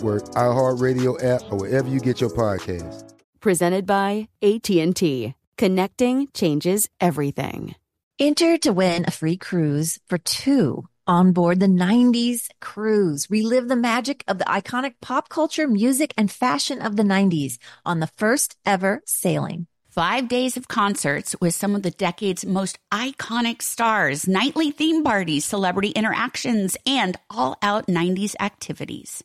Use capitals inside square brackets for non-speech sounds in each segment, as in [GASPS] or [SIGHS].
iHeartRadio app, or wherever you get your podcasts. Presented by AT&T. Connecting changes everything. Enter to win a free cruise for two on board the 90s cruise. Relive the magic of the iconic pop culture, music, and fashion of the 90s on the first ever sailing. Five days of concerts with some of the decade's most iconic stars, nightly theme parties, celebrity interactions, and all out 90s activities.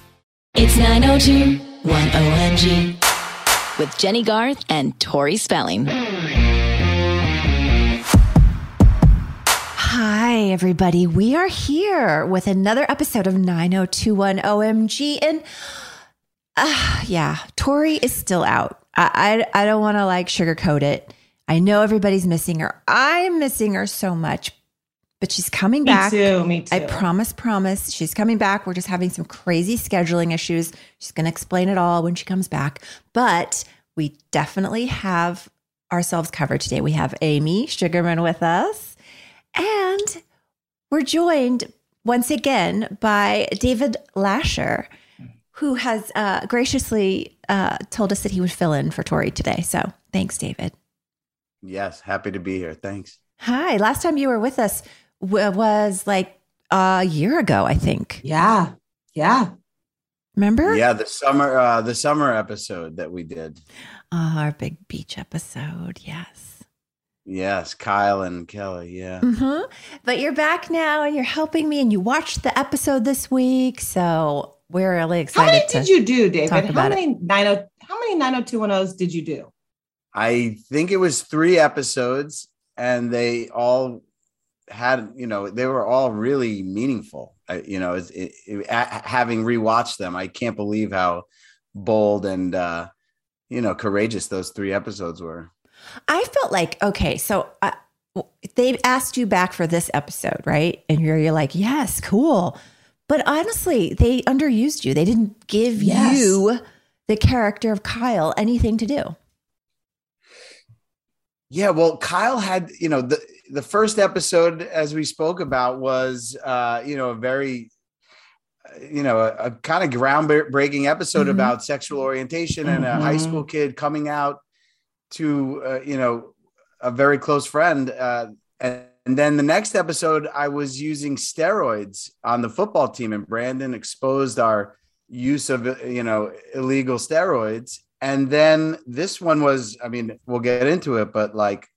It's 902 1OMG with Jennie Garth and Tori Spelling. Hi, everybody. We are here with another episode of 9021 OMG. And uh, yeah, Tori is still out. I, I, I don't want to like sugarcoat it. I know everybody's missing her. I'm missing her so much, but she's coming Me back. too, me too. I promise, promise. She's coming back. We're just having some crazy scheduling issues. She's going to explain it all when she comes back. But we definitely have ourselves covered today. We have Amy Sugarman with us, and we're joined once again by David Lascher, who has uh, graciously uh, told us that he would fill in for Tori today. So thanks, David. Yes, happy to be here. Thanks. Hi. Last time you were with us w- was like a year ago, I think. Yeah. Yeah. Remember? Yeah, the summer uh the summer episode that we did. Oh, our big beach episode. Yes. Yes, Kyle and Kelly, yeah. hmm But you're back now and you're helping me, and you watched the episode this week. So we're really excited. How many to did you do, David? talk How about it. many 90 how many 90210s did you do? I think it was 3 episodes and they all had, you know, they were all really meaningful. I, you know, it, it, it, a- having rewatched them, I can't believe how bold and uh you know, courageous those 3 episodes were. I felt like, okay, so I, they asked you back for this episode, right? And you're, you're like, yes, cool. But honestly, they underused you. They didn't give Yes. you the character of Kyle anything to do. Yeah, well, Kyle had, you know, the the first episode, as we spoke about, was, uh, you know, a very, you know, a, a kind of groundbreaking episode Mhm. about sexual orientation and a high school kid coming out to, uh, you know, a very close friend. Uh, and, and then the next episode, I was using steroids on the football team, and Brandon exposed our use of, you know, illegal steroids. And then this one was, I mean, we'll get into it, but like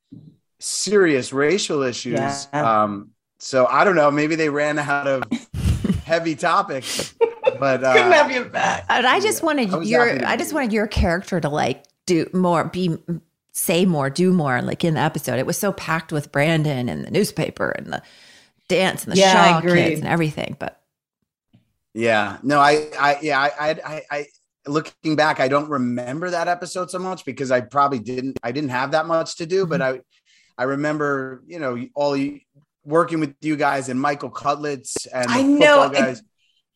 serious racial issues. Yeah. Um, so I don't know, maybe they ran out of [LAUGHS] heavy topics, but Couldn't uh, have you back. And I just Yeah. wanted I your I just wanted your character to like do more, be say more, do more, like in the episode. It was so packed with Brandon and the newspaper and the dance and the Yeah, Shaw kids and everything. But yeah, no, I, I, yeah, I, I, I, I, looking back, I don't remember that episode so much because I probably didn't, I didn't have that much to do, but I, I remember, you know, all working with you guys and Michael Cudlitz and I know, football guys.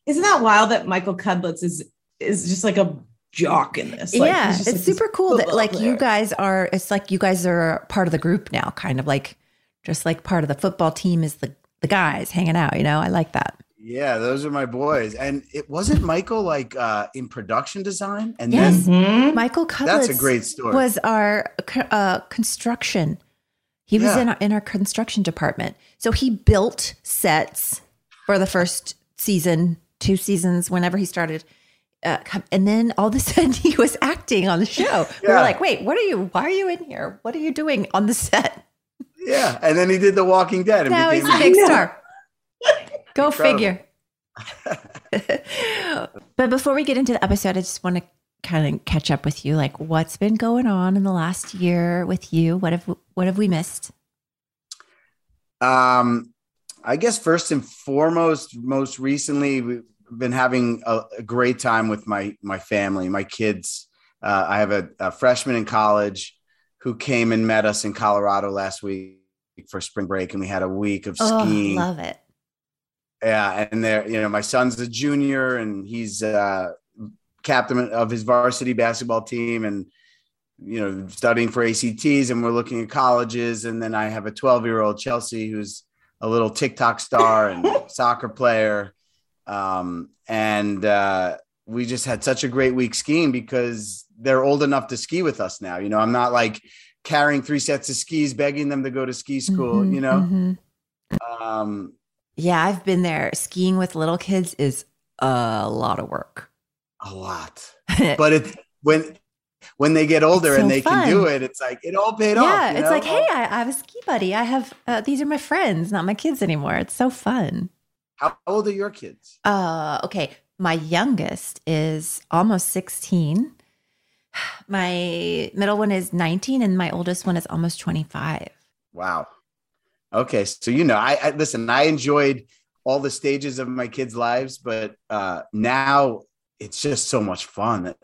Isn't that wild that Michael Cudlitz is is just like a jock in this? Like, yeah, it's like super cool that football like you guys are. It's like you guys are part of the group now, kind of like just like part of the football team is the the guys hanging out. You know, I like that. Yeah, those are my boys. And it wasn't Michael like uh in production design. And Yes. then Mhm. Michael Cudlitz That's a great story. was our uh, construction. He was Yeah. in our, in our construction department. So he built sets for the first season, two seasons, whenever he started. Uh, come- and then all of a [LAUGHS] sudden he was acting on the show. We were like, wait, what are you? Why are you in here? What are you doing on the set? yeah. And then he did The Walking Dead. And Now he's a big [LAUGHS] star. Go Incredible. figure. [LAUGHS] but before we get into the episode, I just want to kind of catch up with you. Like, what's been going on in the last year with you? What have what have we missed? Um, I guess first and foremost, most recently, we've been having a, a great time with my my family, my kids. Uh, I have a, a freshman in college who came and met us in Colorado last week for spring break, and we had a week of Oh, skiing. love it. Yeah, and there, you know, my son's a junior, and he's uh, captain of his varsity basketball team, and you know, studying for ACTs, and we're looking at colleges. And then I have a 12 year old Chelsea who's a little TikTok star and [LAUGHS] soccer player, um, and uh, we just had such a great week skiing because they're old enough to ski with us now. You know, I'm not like carrying three sets of skis, begging them to go to ski school. Mhm, You know. mhm. Um, Yeah, I've been there. Skiing with little kids is a lot of work. A lot [LAUGHS] but it's when when they get older It's and so they can do it it's like it all paid off yeah, it's know? like, hey, I, I have a ski buddy. I have uh, these are my friends, not my kids anymore. It's so fun. how old are your kids Uh, okay. My youngest is almost 16. My middle one is 19 and my oldest one is almost 25. wow okay so you know I, I listen i enjoyed all the stages of my kids lives but uh now it's just so much fun that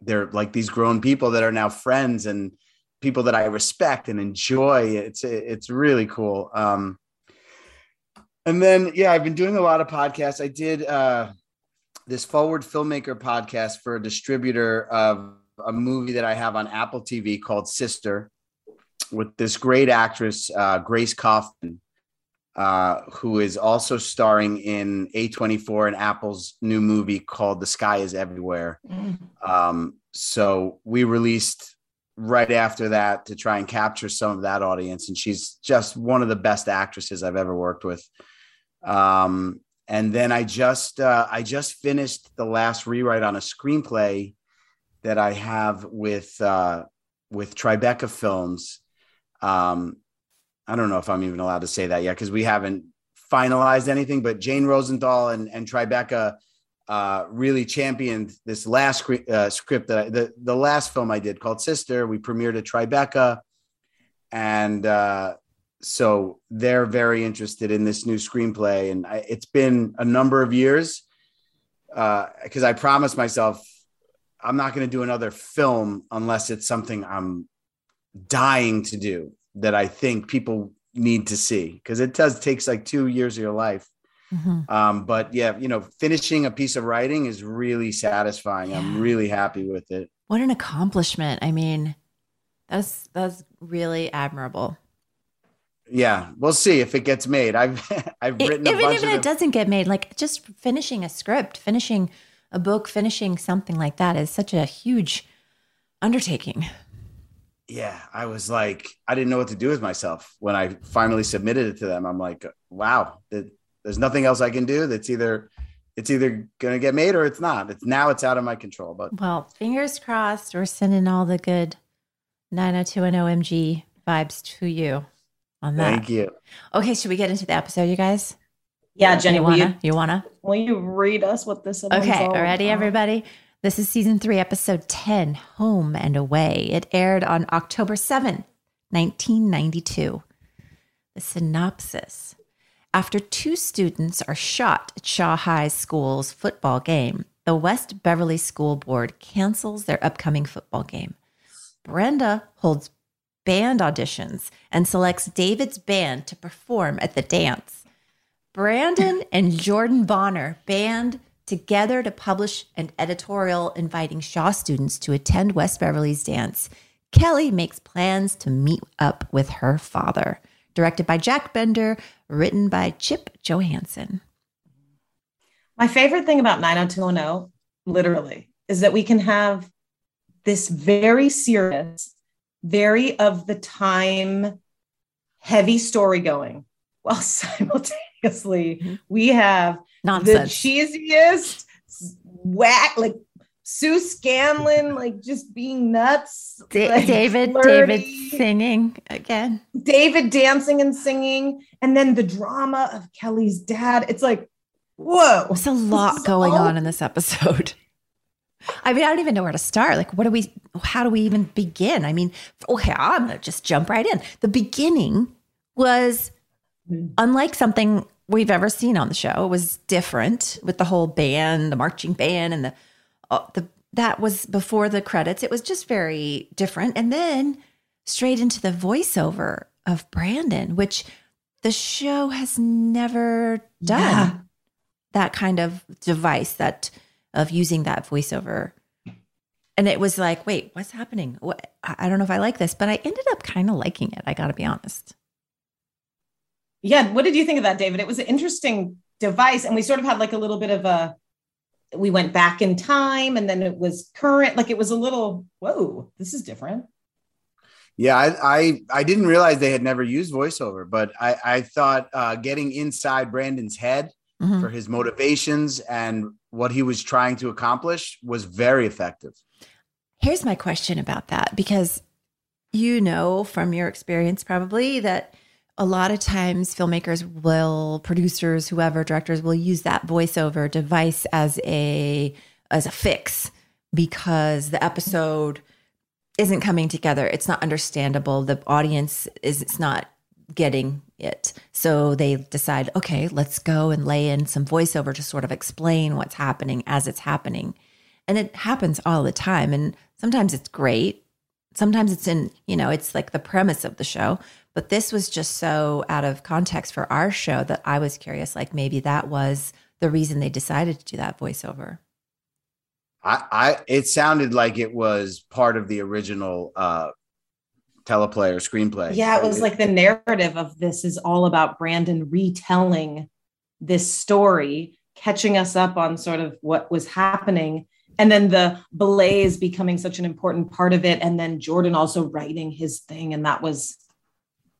they're like these grown people that are now friends and people that i respect and enjoy. It's it's really cool. Um and then yeah i've been doing a lot of podcasts. I did uh this forward filmmaker podcast for a distributor of a movie that I have on Apple TV called Sister with this great actress, uh, Grace Kaufman, uh, who is also starring in A24 and Apple's new movie called The Sky is Everywhere. Mm. Um, so we released right after that to try and capture some of that audience. And she's just one of the best actresses I've ever worked with. Um, and then I just uh, I just finished the last rewrite on a screenplay that I have with uh, with Tribeca Films. Um, I don't know if I'm even allowed to say that yet because we haven't finalized anything. But Jane Rosenthal and and Tribeca uh, really championed this last scre- uh, script that I, the the last film I did called Sister. We premiered at Tribeca, and uh, so they're very interested in this new screenplay. And I, it's been a number of years because I promised myself I'm not going to do another film unless it's something I'm dying to do that I think people need to see because it does takes like two years of your life Mhm. Um, but yeah, you know, finishing a piece of writing is really satisfying. I'm really happy with it. What an accomplishment. I mean, that's that's really admirable. Yeah, we'll see if it gets made. I've [LAUGHS] I've It- written a even if it doesn't get made, like just finishing a script, finishing a book, finishing something like that is such a huge undertaking. Yeah, I was like, I didn't know what to do with myself when I finally submitted it to them. I'm like, wow, th- there's nothing else I can do. That's either it's either gonna get made or it's not. It's now it's out of my control. But Well, fingers crossed. We're sending all the good 90210 MG vibes to you on that. thank you. Okay, should we get into the episode, you guys? Yeah, Jennie, you wanna? You wanna? will you read us what this one's Okay, all ready, about? everybody? This is season three, episode 10, Home and Away. It aired on October 7th, 1992. The synopsis After two students are shot at Shaw High School's football game, the West Beverly School Board cancels their upcoming football game. Brenda holds band auditions and selects David's band to perform at the dance. Brandon and Jordan Bonner band together to publish an editorial inviting Shaw students to attend West Beverly's dance. Kelly makes plans to meet up with her father. Directed by Jack Bender, written by Chip Johannessen. My favorite thing about 90210, literally, is that we can have this very serious, very of the time heavy story going, while [LAUGHS] simultaneously mm-hmm. we have Nonsense. the cheesiest whack, like Sue Scanlon, like just being nuts. Da- like, David, flirty. David singing again. David dancing and singing, and then the drama of Kelly's dad. It's like, whoa. There's a lot going all- on in this episode. [LAUGHS] I mean, I don't even know where to start. Like, what do we, how do we even begin? I mean, okay, I'm going to just jump right in. The beginning was hmm. unlike something we've ever seen on the show. It was different with the whole band, the marching band, and the, uh, the, that was before the credits. It was just very different. And then straight into the voiceover of Brandon, which the show has never done Yeah. that kind of device that of using that voiceover and it was like wait what's happening what i I don't know if i like this but i ended up kind of liking it i gotta be honest Yeah. What did you think of that, David? It was an interesting device, and we sort of had like a little bit of a. We went back in time, and then it was current. Like it was a little. Whoa, this is different. Yeah, I, I I didn't realize they had never used voiceover, but I I thought uh, getting inside Brandon's head Mhm. for his motivations and what he was trying to accomplish was very effective. here's my question about that because you know from your experience probably that a lot of times filmmakers will producers whoever directors will use that voiceover device as a as a fix because the episode isn't coming together. It's not understandable. The audience is it's not getting it. So they decide okay let's go and lay in some voiceover to sort of explain what's happening as it's happening. And it happens all the time. And sometimes it's great. Sometimes it's in you know it's like the premise of the show but this was just so out of context for our show that i was curious like maybe that was the reason they decided to do that voiceover I, I it sounded like it was part of the original uh teleplay or screenplay. Yeah, it was like the narrative of this is all about Brandon retelling this story, catching us up on sort of what was happening. And then the Blaze becoming such an important part of it. And then Jordan also writing his thing. And that was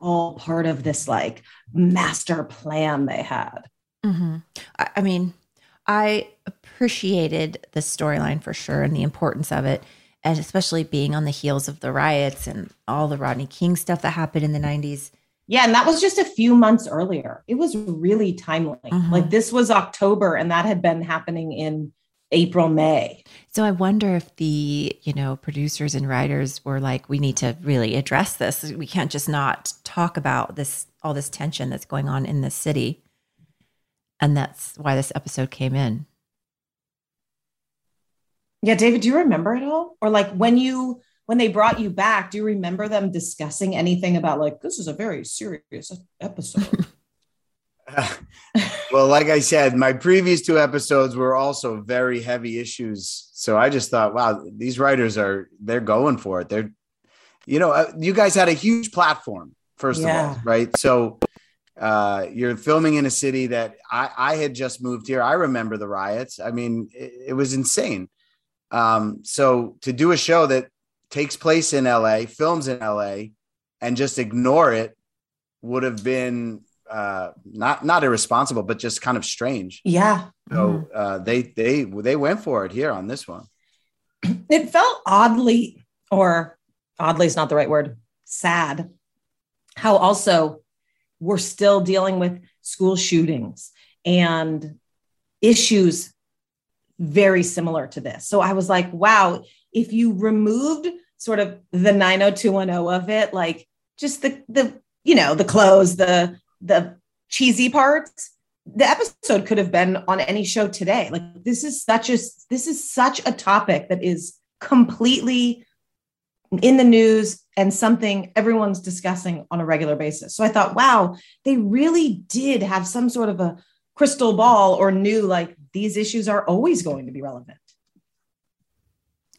all part of this like master plan they had. Mm-hmm. I, I mean, I appreciated the storyline for sure and the importance of it, and especially being on the heels of the riots and all the Rodney King stuff that happened in the 90s. Yeah, and that was just a few months earlier. It was really timely. Mhm. Like this was October, and that had been happening in April, May. So I wonder if the, you know, producers and writers were like, we need to really address this. We can't just not talk about this, all this tension that's going on in this city. And that's why this episode came in. Yeah, David, do you remember it all? Or like when you when they brought you back, do you remember them discussing anything about like this is a very serious episode? [LAUGHS] [LAUGHS] well, like I said, my previous two episodes were also very heavy issues. So I just thought, wow, these writers are they're going for it. They're, you know, uh, you guys had a huge platform first Yeah. of all, right? So uh, you're filming in a city that I, I had just moved here. I remember the riots. I mean, it, it was insane. Um, so to do a show that takes place in LA, films in LA, and just ignore it would have been uh, not not irresponsible, but just kind of strange. Yeah. So uh, they they they went for it here on this one. [CLEARS THROAT] it felt oddly, or oddly is not the right word, sad, how also we're still dealing with school shootings and issues very similar to this. So I was like, wow, if you removed sort of the 90210 of it, like just the the you know, the clothes, the the cheesy parts, the episode could have been on any show today. Like this is such a this is such a topic that is completely in the news and something everyone's discussing on a regular basis. So I thought, wow, they really did have some sort of a crystal ball or knew like these issues are always going to be relevant.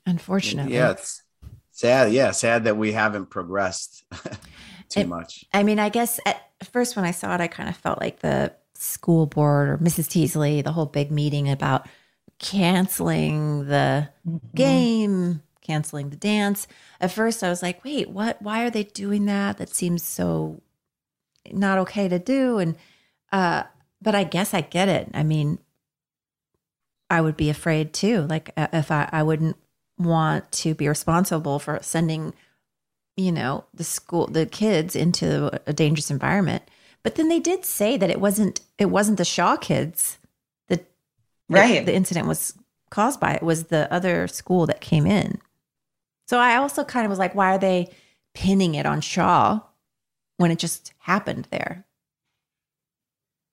Unfortunately. Yeah, it's sad. Yeah, sad that we haven't progressed [LAUGHS] too It- much. I mean, I guess at first when I saw it, I kind of felt like the school board or Mrs. Teasley, the whole big meeting about canceling the game, canceling the dance. At first, I was like, wait, what? Why are they doing that? That seems so not okay to do. And, uh, but I guess I get it. I mean, I would be afraid too. Like uh, if I, I wouldn't want to be responsible for sending you know the school the kids into a dangerous environment but then they did say that it wasn't it wasn't the shaw kids that Right. the incident was caused by it was the other school that came in so i also kind of was like why are they pinning it on shaw when it just happened there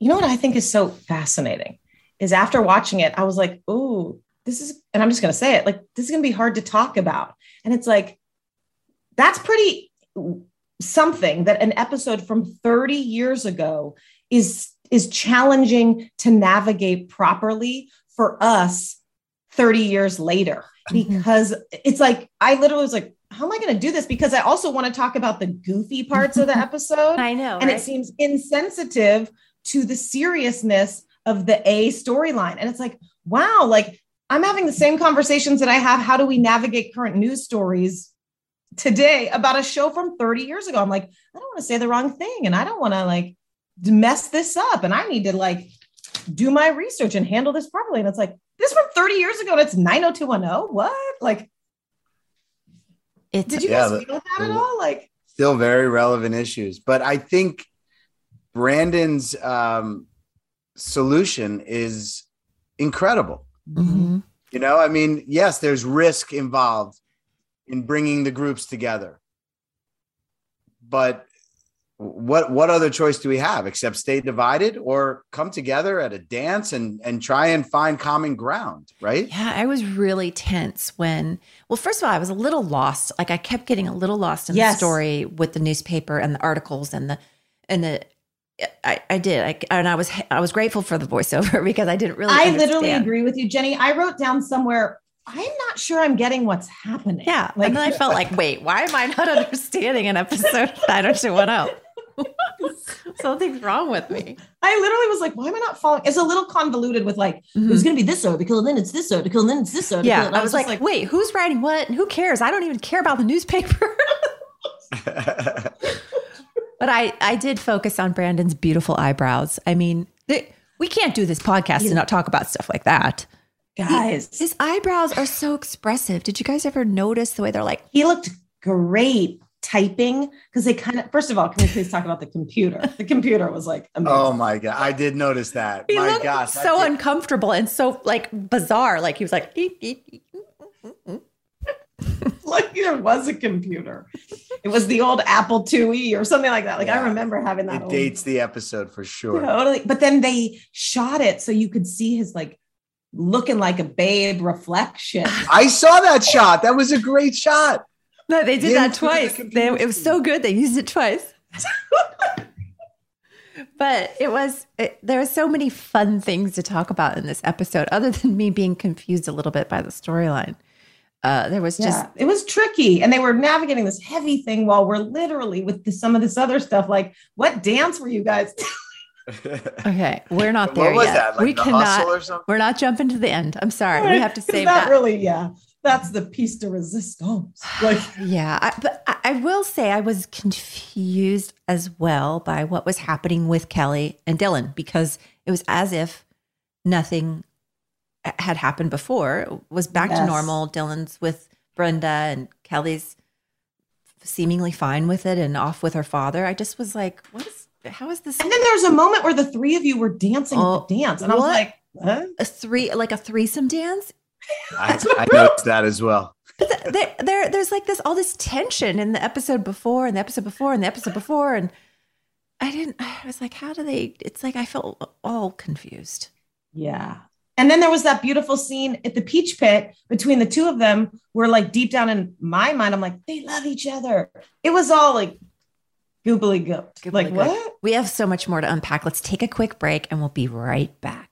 You know what I think is so fascinating is after watching it, I was like, oh, this is, and I'm just going to say it, like, this is going to be hard to talk about. And it's like, that's pretty something that an episode from 30 years ago is is challenging to navigate properly for us 30 years later. Mm-hmm. Because it's like i literally was like how am i going to do this? Because i also want to talk about the goofy parts of the [LAUGHS] episode. I know and it seems insensitive to the seriousness of the A storyline. And it's like, wow, like I'm having the same conversations that I have. How do we navigate current news stories today about a show from 30 years ago? I'm like, I don't want to say the wrong thing and I don't want to like mess this up. And I need to like do my research and handle this properly. And it's like, this from 30 years ago and it's 90210. What? Like, it's did you Yeah, guys the- feel that at all? Like, Still very relevant issues, but I think Brandon's um, solution is incredible. Mhm. You know, I mean, yes, there's risk involved in bringing the groups together, but what what other choice do we have except stay divided or come together at a dance and and try and find common ground, right? Yeah, I was really tense when, well, first of all, I was a little lost. Like I kept getting a little lost in Yes. the story with the newspaper and the articles and the, and the, I, I did. I, and I was, I was grateful for the voiceover [LAUGHS] because I didn't really, I literally agree with you, Jennie. I wrote down somewhere, I'm not sure I'm getting what's happening. Yeah. Like, and then I felt like, [LAUGHS] wait, why am I not understanding an episode of 90210? [LAUGHS] Something's wrong with me. I literally was like, why am I not following? It's a little convoluted with like, Mhm. it's going to be this article, and then it's this article, and then it's this article. Yeah. And I was just like, wait, who's writing what? And who cares? I don't even care about the newspaper. [LAUGHS] But I, I did focus on Brandon's beautiful eyebrows. I mean, they, we can't do this podcast and not talk about stuff like that. Guys, His eyebrows are so expressive. Did you guys ever notice the way they're like, he looked great typing because they kind of, first of all, can we please talk about the computer? The computer was like, amazing. oh my god, I did notice that. he my looked gosh, I so did- uncomfortable and so like bizarre. Like he was like, "Eep, eep, eep." like there was a computer. It was the old Apple IIe or something like that. Like I remember having that. it old- dates the episode for sure. Totally. But then they shot it so you could see his like looking like a babe reflection. [LAUGHS] I saw that shot. That was a great shot. no, they did Him that twice. They, it was so good. They used it twice. [LAUGHS] but it was it, there are so many fun things to talk about in this episode other than me being confused a little bit by the storyline uh, there was just yeah, it was tricky and they were navigating this heavy thing while we're literally with the, some of this other stuff like what dance were you guys okay we're not [LAUGHS] there what was yet that? Like we the hustle or cannot something? we're not jumping to the end i'm sorry we have to It's [LAUGHS] save not that really yeah that's the piece de resistance [SIGHS] like Yeah, I, but I, I will say I was confused as well by what was happening with Kelly and Dylan because it was as if nothing had happened before. It was back to normal. Dylan's with Brenda and Kelly's seemingly fine with it and off with her father. I just was like, what is, how is this and then there was a moment where the three of you were dancing Oh, the dance and i was like what? a three, like a threesome dance? I, I noticed that as well. But th- there, there, there's like this all this tension in the episode before, and the episode before, and the episode before, and I didn't. [SIGHS] I was like, how do they? It's like I felt all confused. Yeah. And then there was that beautiful scene at the peach pit between the two of them where like deep down in my mind, I'm like, they love each other. It was all like goobly goat. Like what? We have so much more to unpack. Let's take a quick break, and we'll be right back.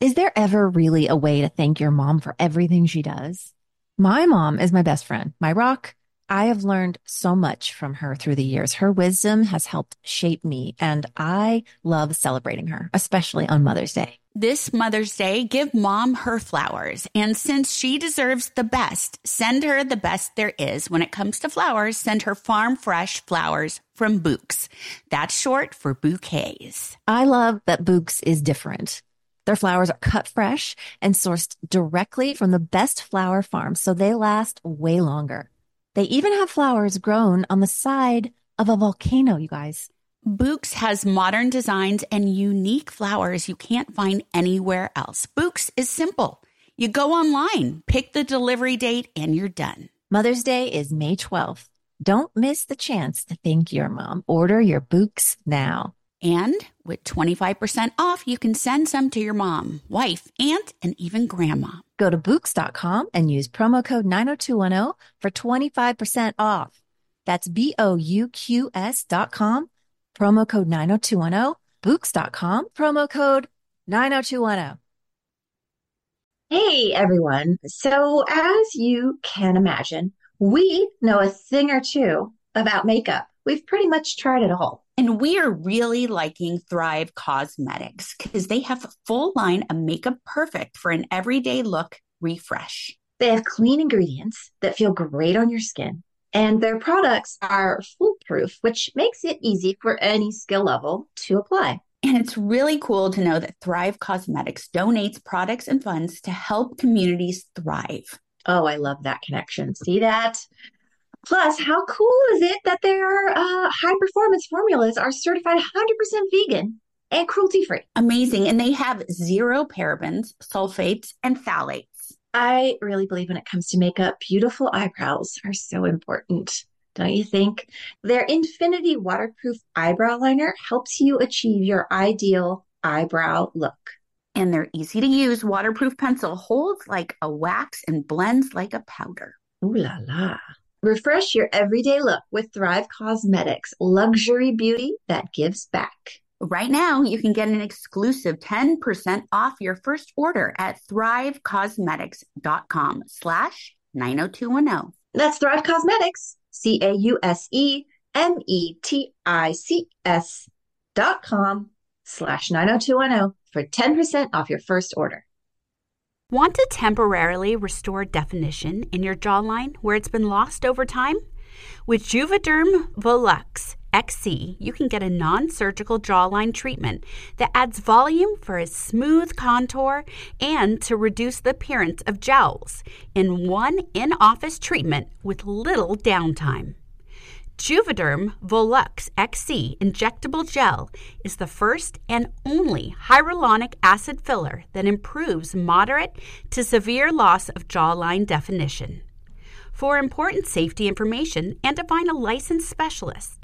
Is there ever really a way to thank your mom for everything she does? My mom is my best friend, my rock. I have learned so much from her through the years. Her wisdom has helped shape me, and I love celebrating her, especially on Mother's Day. This Mother's Day, give mom her flowers. And since she deserves the best, send her the best there is. When it comes to flowers, send her farm fresh flowers from Bouqs. That's short for bouquets. I love that Bouqs is different. Their flowers are cut fresh and sourced directly from the best flower farms, so they last way longer. They even have flowers grown on the side of a volcano, you guys. Bouqs has modern designs and unique flowers you can't find anywhere else. Bouqs is simple. You go online, pick the delivery date, and you're done. Mother's Day is May 12th. Don't miss the chance to thank your mom. Order your Bouqs now. And with 25% off, you can send some to your mom, wife, aunt, and even grandma. Go to Bouqs.com and use promo code 90210 for 25% off. That's B O U Q S dot com, promo code 90210, Bouqs.com, promo code 90210. Hey everyone. So, as you can imagine, we know a thing or two about makeup. We've pretty much tried it all. And we are really liking Thrive Causemetics because they have a full line of makeup perfect for an everyday look refresh. They have clean ingredients that feel great on your skin, and their products are foolproof, which makes it easy for any skill level to apply. And it's really cool to know that Thrive Causemetics donates products and funds to help communities thrive. Oh, I love that connection. See that? Plus, how cool is it that their uh, high performance formulas are certified 100% vegan and cruelty free? Amazing. And they have zero parabens, sulfates, and phthalates. I really believe when it comes to makeup, beautiful eyebrows are so important. Don't you think? Their Infinity Waterproof Eyebrow Liner helps you achieve your ideal eyebrow look. And their easy to use waterproof pencil holds like a wax and blends like a powder. Ooh la la. Refresh your everyday look with Thrive Causemetics, luxury beauty that gives back. Right now, you can get an exclusive 10% off your first order at thrivecausemetics.com slash 90210. That's Thrive Causemetics, C A U S E M E T I C S dot com slash 90210 for 10% off your first order. Want to temporarily restore definition in your jawline where it's been lost over time? With Juvederm Volux XC, you can get a non surgical jawline treatment that adds volume for a smooth contour and to reduce the appearance of jowls in one in office treatment with little downtime. Juvederm Volux XC injectable gel is the first and only hyaluronic acid filler that improves moderate to severe loss of jawline definition. For important safety information and to find a licensed specialist,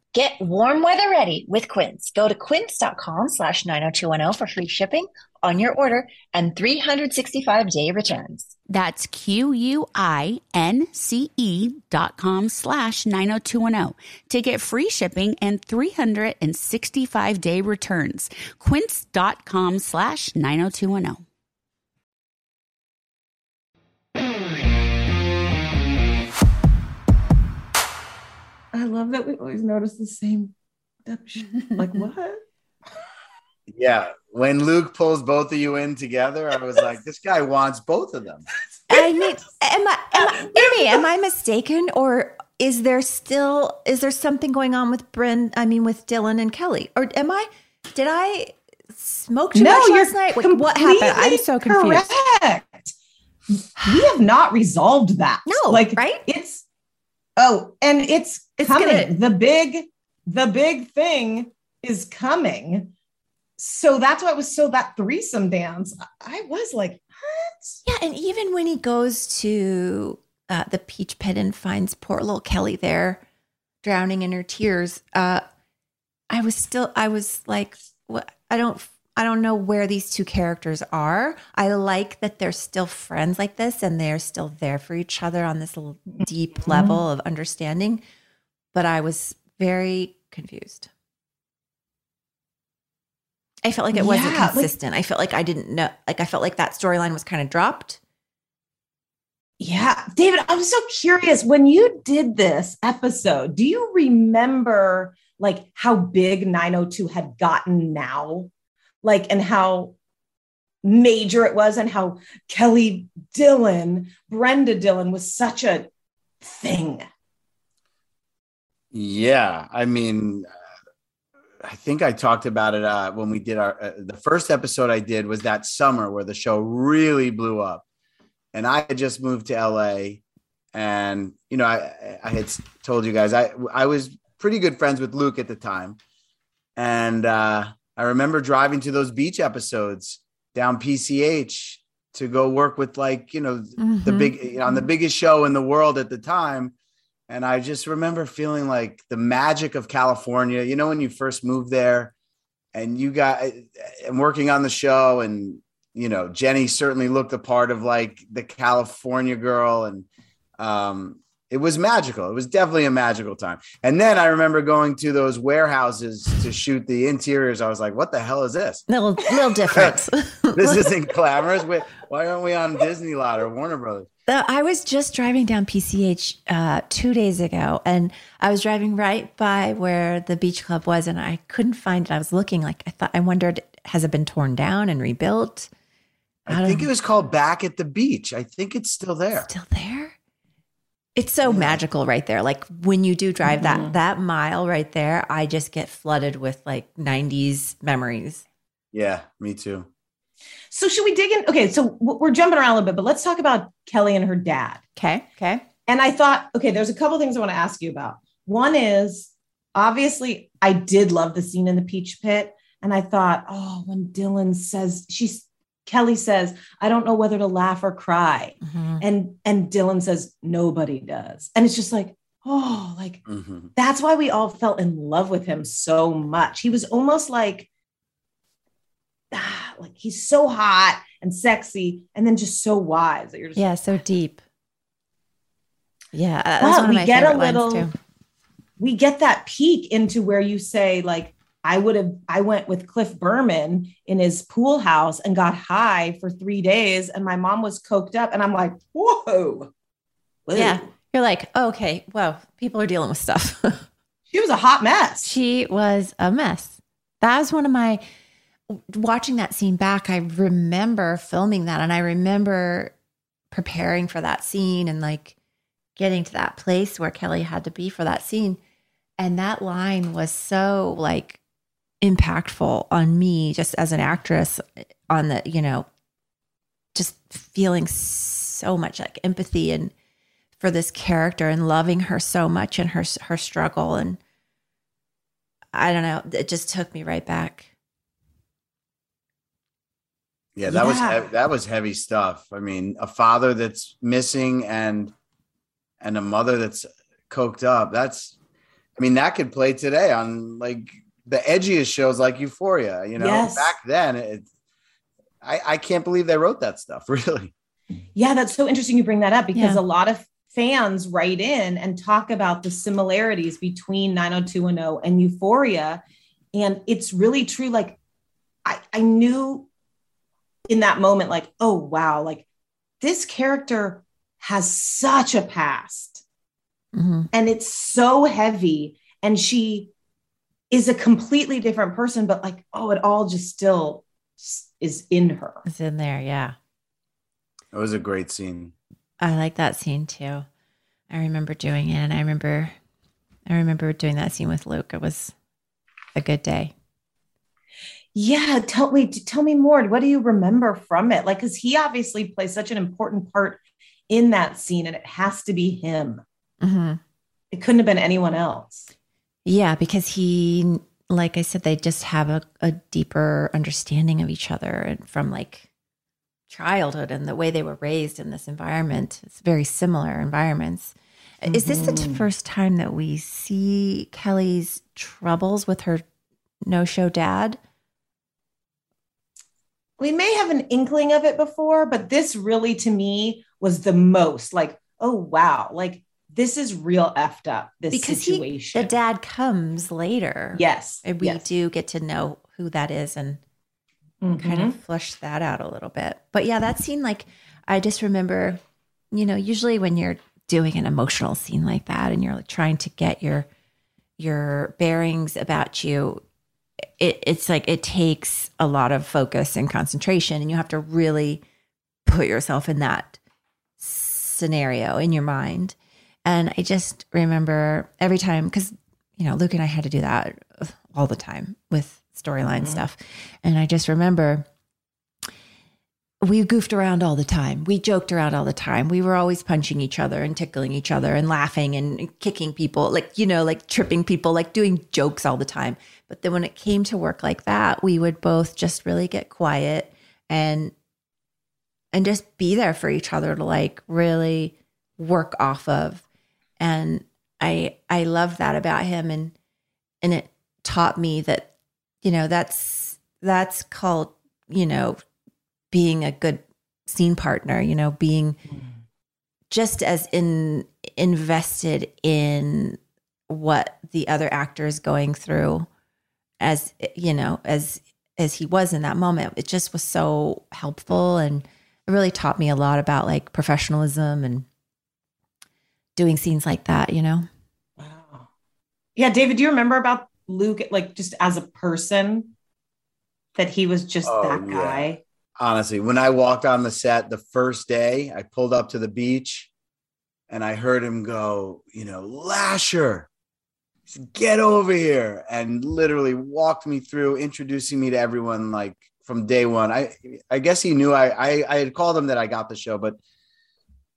Get warm weather ready with Quince. Go to quince.com slash 90210 for free shipping on your order and 365 day returns. That's Q-U-I-N-C-E dot com slash 90210 to get free shipping and 365 day returns. Quince.com slash 90210. I love that we always notice the same dumb shit. Like [LAUGHS] what? Yeah. When Luke pulls both of you in together, I was like, this guy wants both of them. I mean, am I, am I, [LAUGHS] Amy, am I mistaken, or is there still is there something going on with Bryn? I mean, with Dylan and Kelly, or am I? Did I smoke too No, much you're last night? Wait, what happened? I'm so confused. Correct. We have not resolved that. [SIGHS] No, like right? It's oh, and it's, It's coming. gonna- The big, the big thing is coming. So that's why it was so that threesome dance. I was like, what? Yeah, and even when he goes to uh, the peach pit and finds poor little Kelly there, drowning in her tears, uh, I was still, I was like, what? I don't, I don't know where these two characters are. I like that they're still friends like this, and they're still there for each other on this deep level of understanding. But I was very confused. I felt like it wasn't Yeah, like- consistent. I felt like I didn't know. Like I felt like that storyline was kind of dropped. Yeah, David, I'm so curious. When you did this episode, do you remember like how big 902 had gotten now? Like, and how major it was, and how Kelly Dylan, Brenda Dylan was such a thing. Yeah, I mean, I think I talked about it uh, when we did our uh, the first episode I did was that summer where the show really blew up, and I had just moved to LA, and you know I I had told you guys I I was pretty good friends with Luke at the time, and uh, I remember driving to those beach episodes down PCH to go work with like you know the Mhm. big on the biggest show in the world at the time and i just remember feeling like the magic of california you know when you first moved there and you got and working on the show and you know jenny certainly looked a part of like the california girl and um it was magical. It was definitely a magical time. And then i remember going to those warehouses to shoot the interiors. I was like what the hell is this? Little, little difference. [LAUGHS] this isn't glamorous. Wait, why aren't we on disney lot or warner brothers I was just driving down PCH uh, two days ago, and I was driving right by where the beach club was, and I couldn't find it. I was looking like I thought. I wondered, has it been torn down and rebuilt? I don't think know. it was called Back at the Beach. I think it's still there. Still there? It's so magical right there. Like when you do drive that that mile right there, I just get flooded with like '90s memories. Yeah, me too. So should we dig in? Okay, so we're jumping around a little bit, but let's talk about Kelly and her dad. Okay, okay. And I thought, okay, there's a couple things I want to ask you about. One is obviously I did love the scene in the peach pit. And I thought, oh, when Dylan says she's Kelly says, I don't know whether to laugh or cry. Mhm. And and Dylan says, nobody does. And it's just like, oh, like Mhm. that's why we all felt in love with him so much. He was almost like, ah, like he's so hot and sexy, and then just so wise that you're just Yeah, so deep. Yeah, that's But one of we get a little- we get that peek into where you say like i would have i went with cliff berman in his pool house and got high for three days and my mom was coked up and i'm like whoa Whoa. Yeah. You're like, oh, okay, well, people are dealing with stuff. [LAUGHS] she was a hot mess she was a mess. That was one of my watching that scene back. I remember filming that and I remember preparing for that scene and like getting to that place where Kelly had to be for that scene. And that line was so like impactful on me just as an actress on the, you know, just feeling so much like empathy and for this character and loving her so much and her her struggle and I don't know, it just took me right back. Yeah, that was Yeah. heavy, that was heavy stuff. I mean, a father that's missing and and a mother that's coked up. That's I mean, that could play today on like the edgiest shows like Euphoria, you know. Yes. Back then it I I can't believe they wrote that stuff, [LAUGHS] really. yeah that's so interesting you bring that up because Yeah. a lot of fans write in and talk about the similarities between 90210 and euphoria and it's really true like i i knew in that moment like oh wow like this character has such a past Mhm. and it's so heavy and she is a completely different person but like oh it all just still is in her It's in there, yeah. It was a great scene. I like that scene too. I remember doing it and I remember I remember doing that scene with Luke. It was a good day. Yeah tell me tell me more what do you remember from it like because he obviously plays such an important part in that scene and it has to be him hmm it couldn't have been anyone else Yeah, because he, like I said, they just have a, a deeper understanding of each other and from like childhood and the way they were raised in this environment. It's very similar environments. Is this the Mhm. first time that we see Kelly's troubles with her no show dad? We may have an inkling of it before but this really to me was the most like oh wow like this is real effed up this Because he, situation the dad comes later. yes And we yes. do get to know who that is and Mhm. kind of flush that out a little bit. But yeah, that scene, like, I just remember, you know, usually when you're doing an emotional scene like that and you're like trying to get your your bearings about you, it, it's like it takes a lot of focus and concentration, and you have to really put yourself in that scenario in your mind. And I just remember every time because you know Luke and I had to do that all the time with storyline mm-hmm. stuff, and I just remember we goofed around all the time. We joked around all the time. We were always punching each other and tickling each other and laughing and kicking people, like, you know, like tripping people, like doing jokes all the time. But then when it came to work like that, we would both just really get quiet and and just be there for each other to like really work off of. And I I love that about him and and it taught me that you know that's that's called, you know, being a good scene partner, you know, being just as in invested in what the other actor is going through as you know as as he was in that moment. It just was so helpful and it really taught me a lot about like professionalism and doing scenes like that you know? Wow. Yeah david do you remember about luke like just as a person that he was just Oh, that yeah. guy honestly when i walked on the set the first day i pulled up to the beach and i heard him go you know Lascher get over here and literally walked me through introducing me to everyone like from day one. I i guess he knew i i, I had called him that i got the show but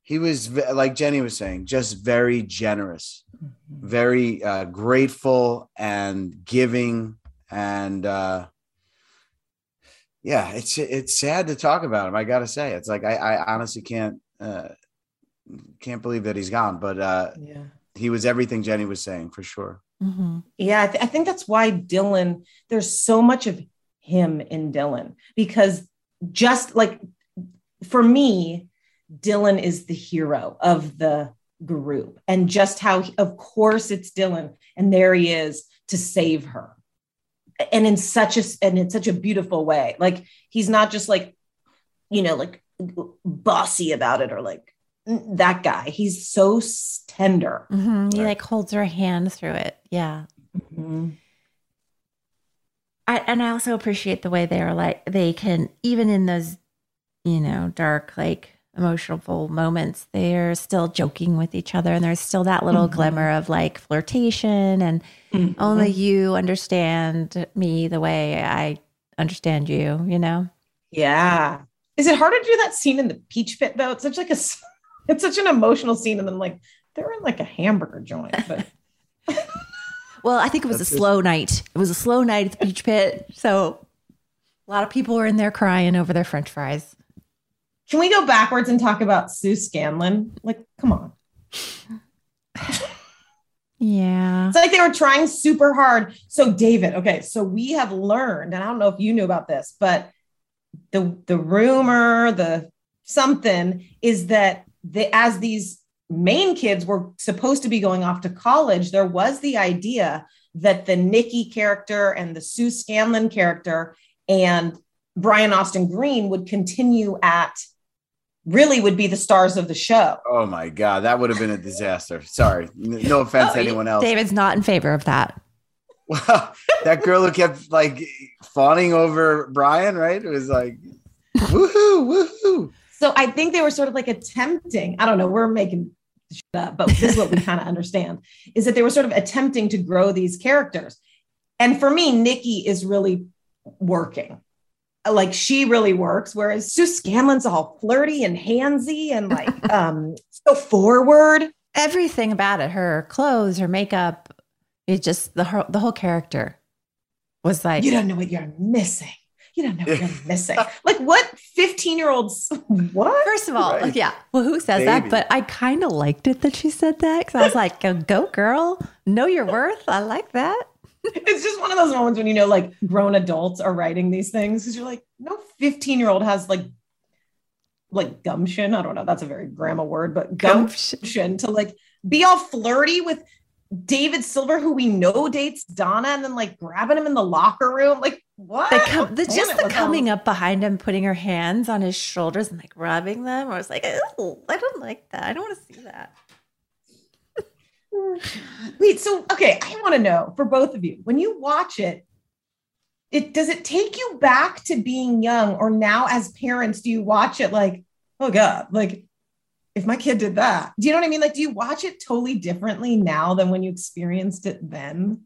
he was like Jennie was saying, just very generous, very uh, grateful and giving, and uh, yeah, it's it's sad to talk about him. I gotta say, it's like I, I honestly can't uh, can't believe that he's gone, but uh, Yeah. he was everything Jennie was saying for sure. Mhm. Yeah, I, th- I think that's why Dylan, there's so much of him in Dylan because just like for me, Dylan is the hero of the group and just how, of course, it's Dylan and there he is to save her. And in such a and in such a beautiful way. Like he's not just like, you know, like bossy about it or like that guy. He's so s- tender. Mhm. He like holds her hand through it. Yeah. Mhm. I, and I also appreciate the way they are like they can even in those you know dark like emotional moments they're still joking with each other and there's still that little Mhm. glimmer of like flirtation and Mhm. only you understand me the way I understand you you know Yeah. Is it harder to do that scene in the peach pit though? It's such like a [LAUGHS] it's such an emotional scene and then like they're in like a hamburger joint. But [LAUGHS] well I think it was That's a slow night it was a slow night at the peach pit so a lot of people were in there crying over their french fries can we go backwards and talk about Sue Scanlon? Like, come on. yeah It's like they were trying super hard. So, David, okay, so we have learned, and I don't know if you knew about this, but the the rumor, the something is that the as these main kids were supposed to be going off to college, there was the idea that the Nikki character and the Sue Scanlon character and Brian Austin Green would continue at really would be the stars of the show. Oh my god, that would have been a disaster. Sorry, no [LAUGHS] offense to Oh, anyone else. David's not in favor of that Well, that girl who kept like fawning over Brian, right? It was like, woohoo, woohoo. So I think they were sort of like attempting, I don't know, we're making shit up, but this is what we kind of [LAUGHS] understand is that they were sort of attempting to grow these characters. And for me, Nikki is really working. Like she really works, whereas Sue Scanlon's all flirty and handsy and like [LAUGHS] um so forward. everything about it her clothes her makeup it just the whole, the whole character was like You don't know what you're missing. You don't know what you're [LAUGHS] missing. Like what 15 year olds? What? first of all Right. yeah well who says that but i kind of liked it that she said that because i was like go, go girl know your worth i like that [LAUGHS] it's just one of those moments when you know like grown adults are writing these things because you're like no 15 year old has like like gumption. I don't know. That's a very grandma word but Gumption. gumption to like be all flirty with david silver who we know dates donna and then like grabbing him in the locker room. Like what? The, com- the just the coming all- up behind him putting her hands on his shoulders and like rubbing them. I was like i don't like that. I don't want to see that wait so okay i want to know for both of you when you watch it it does it take you back to being young or now as parents do you watch it like oh god like if my kid did that do you know what i mean like do you watch it totally differently now than when you experienced it then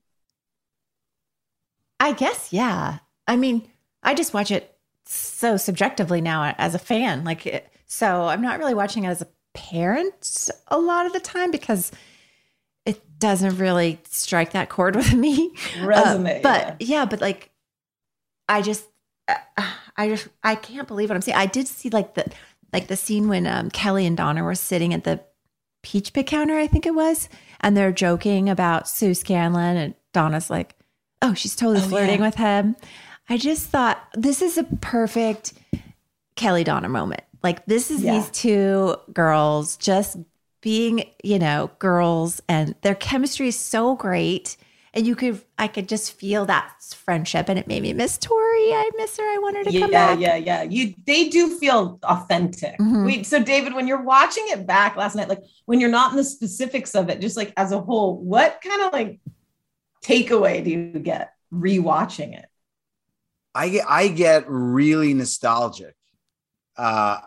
I guess, yeah. I mean, I just watch it so subjectively now as a fan. Like, so I'm not really watching it as a parent a lot of the time because doesn't really strike that chord with me. [LAUGHS] Uh, but yeah. but like, I just, uh, I just, I can't believe what I'm seeing. I did see like the, like the scene when um, Kelly and Donna were sitting at the peach pit counter, I think it was, and they're joking about Sue Scanlon, and Donna's like, "Oh, she's totally Oh, flirting yeah. with him." I just thought this is a perfect Kelly Donna moment. Like this is Yeah. these two girls just being, you know, girls, and their chemistry is so great. And you could, I could just feel that friendship, and it made me miss Tori. I miss her. I want her to yeah come back. yeah yeah yeah. you they do feel authentic Mhm. Wait, so david when you're watching it back last night like when you're not in the specifics of it just like as a whole what kind of like takeaway do you get rewatching it I get I get really nostalgic. Uh,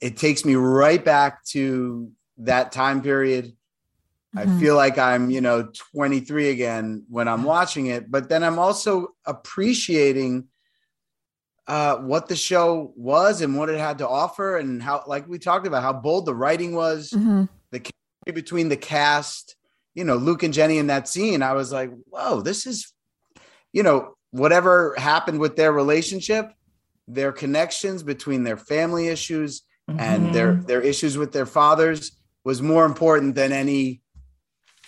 it takes me right back to that time period. I Mhm. feel like I'm, you know, 23 again when I'm watching it, but then I'm also appreciating uh, what the show was and what it had to offer, and how, like we talked about, how bold the writing was, Mhm. the between the cast. You know, Luke and Jennie in that scene, I was like, whoa, this is, you know, whatever happened with their relationship, their connections between their family issues and their Mhm. their issues with their fathers was more important than any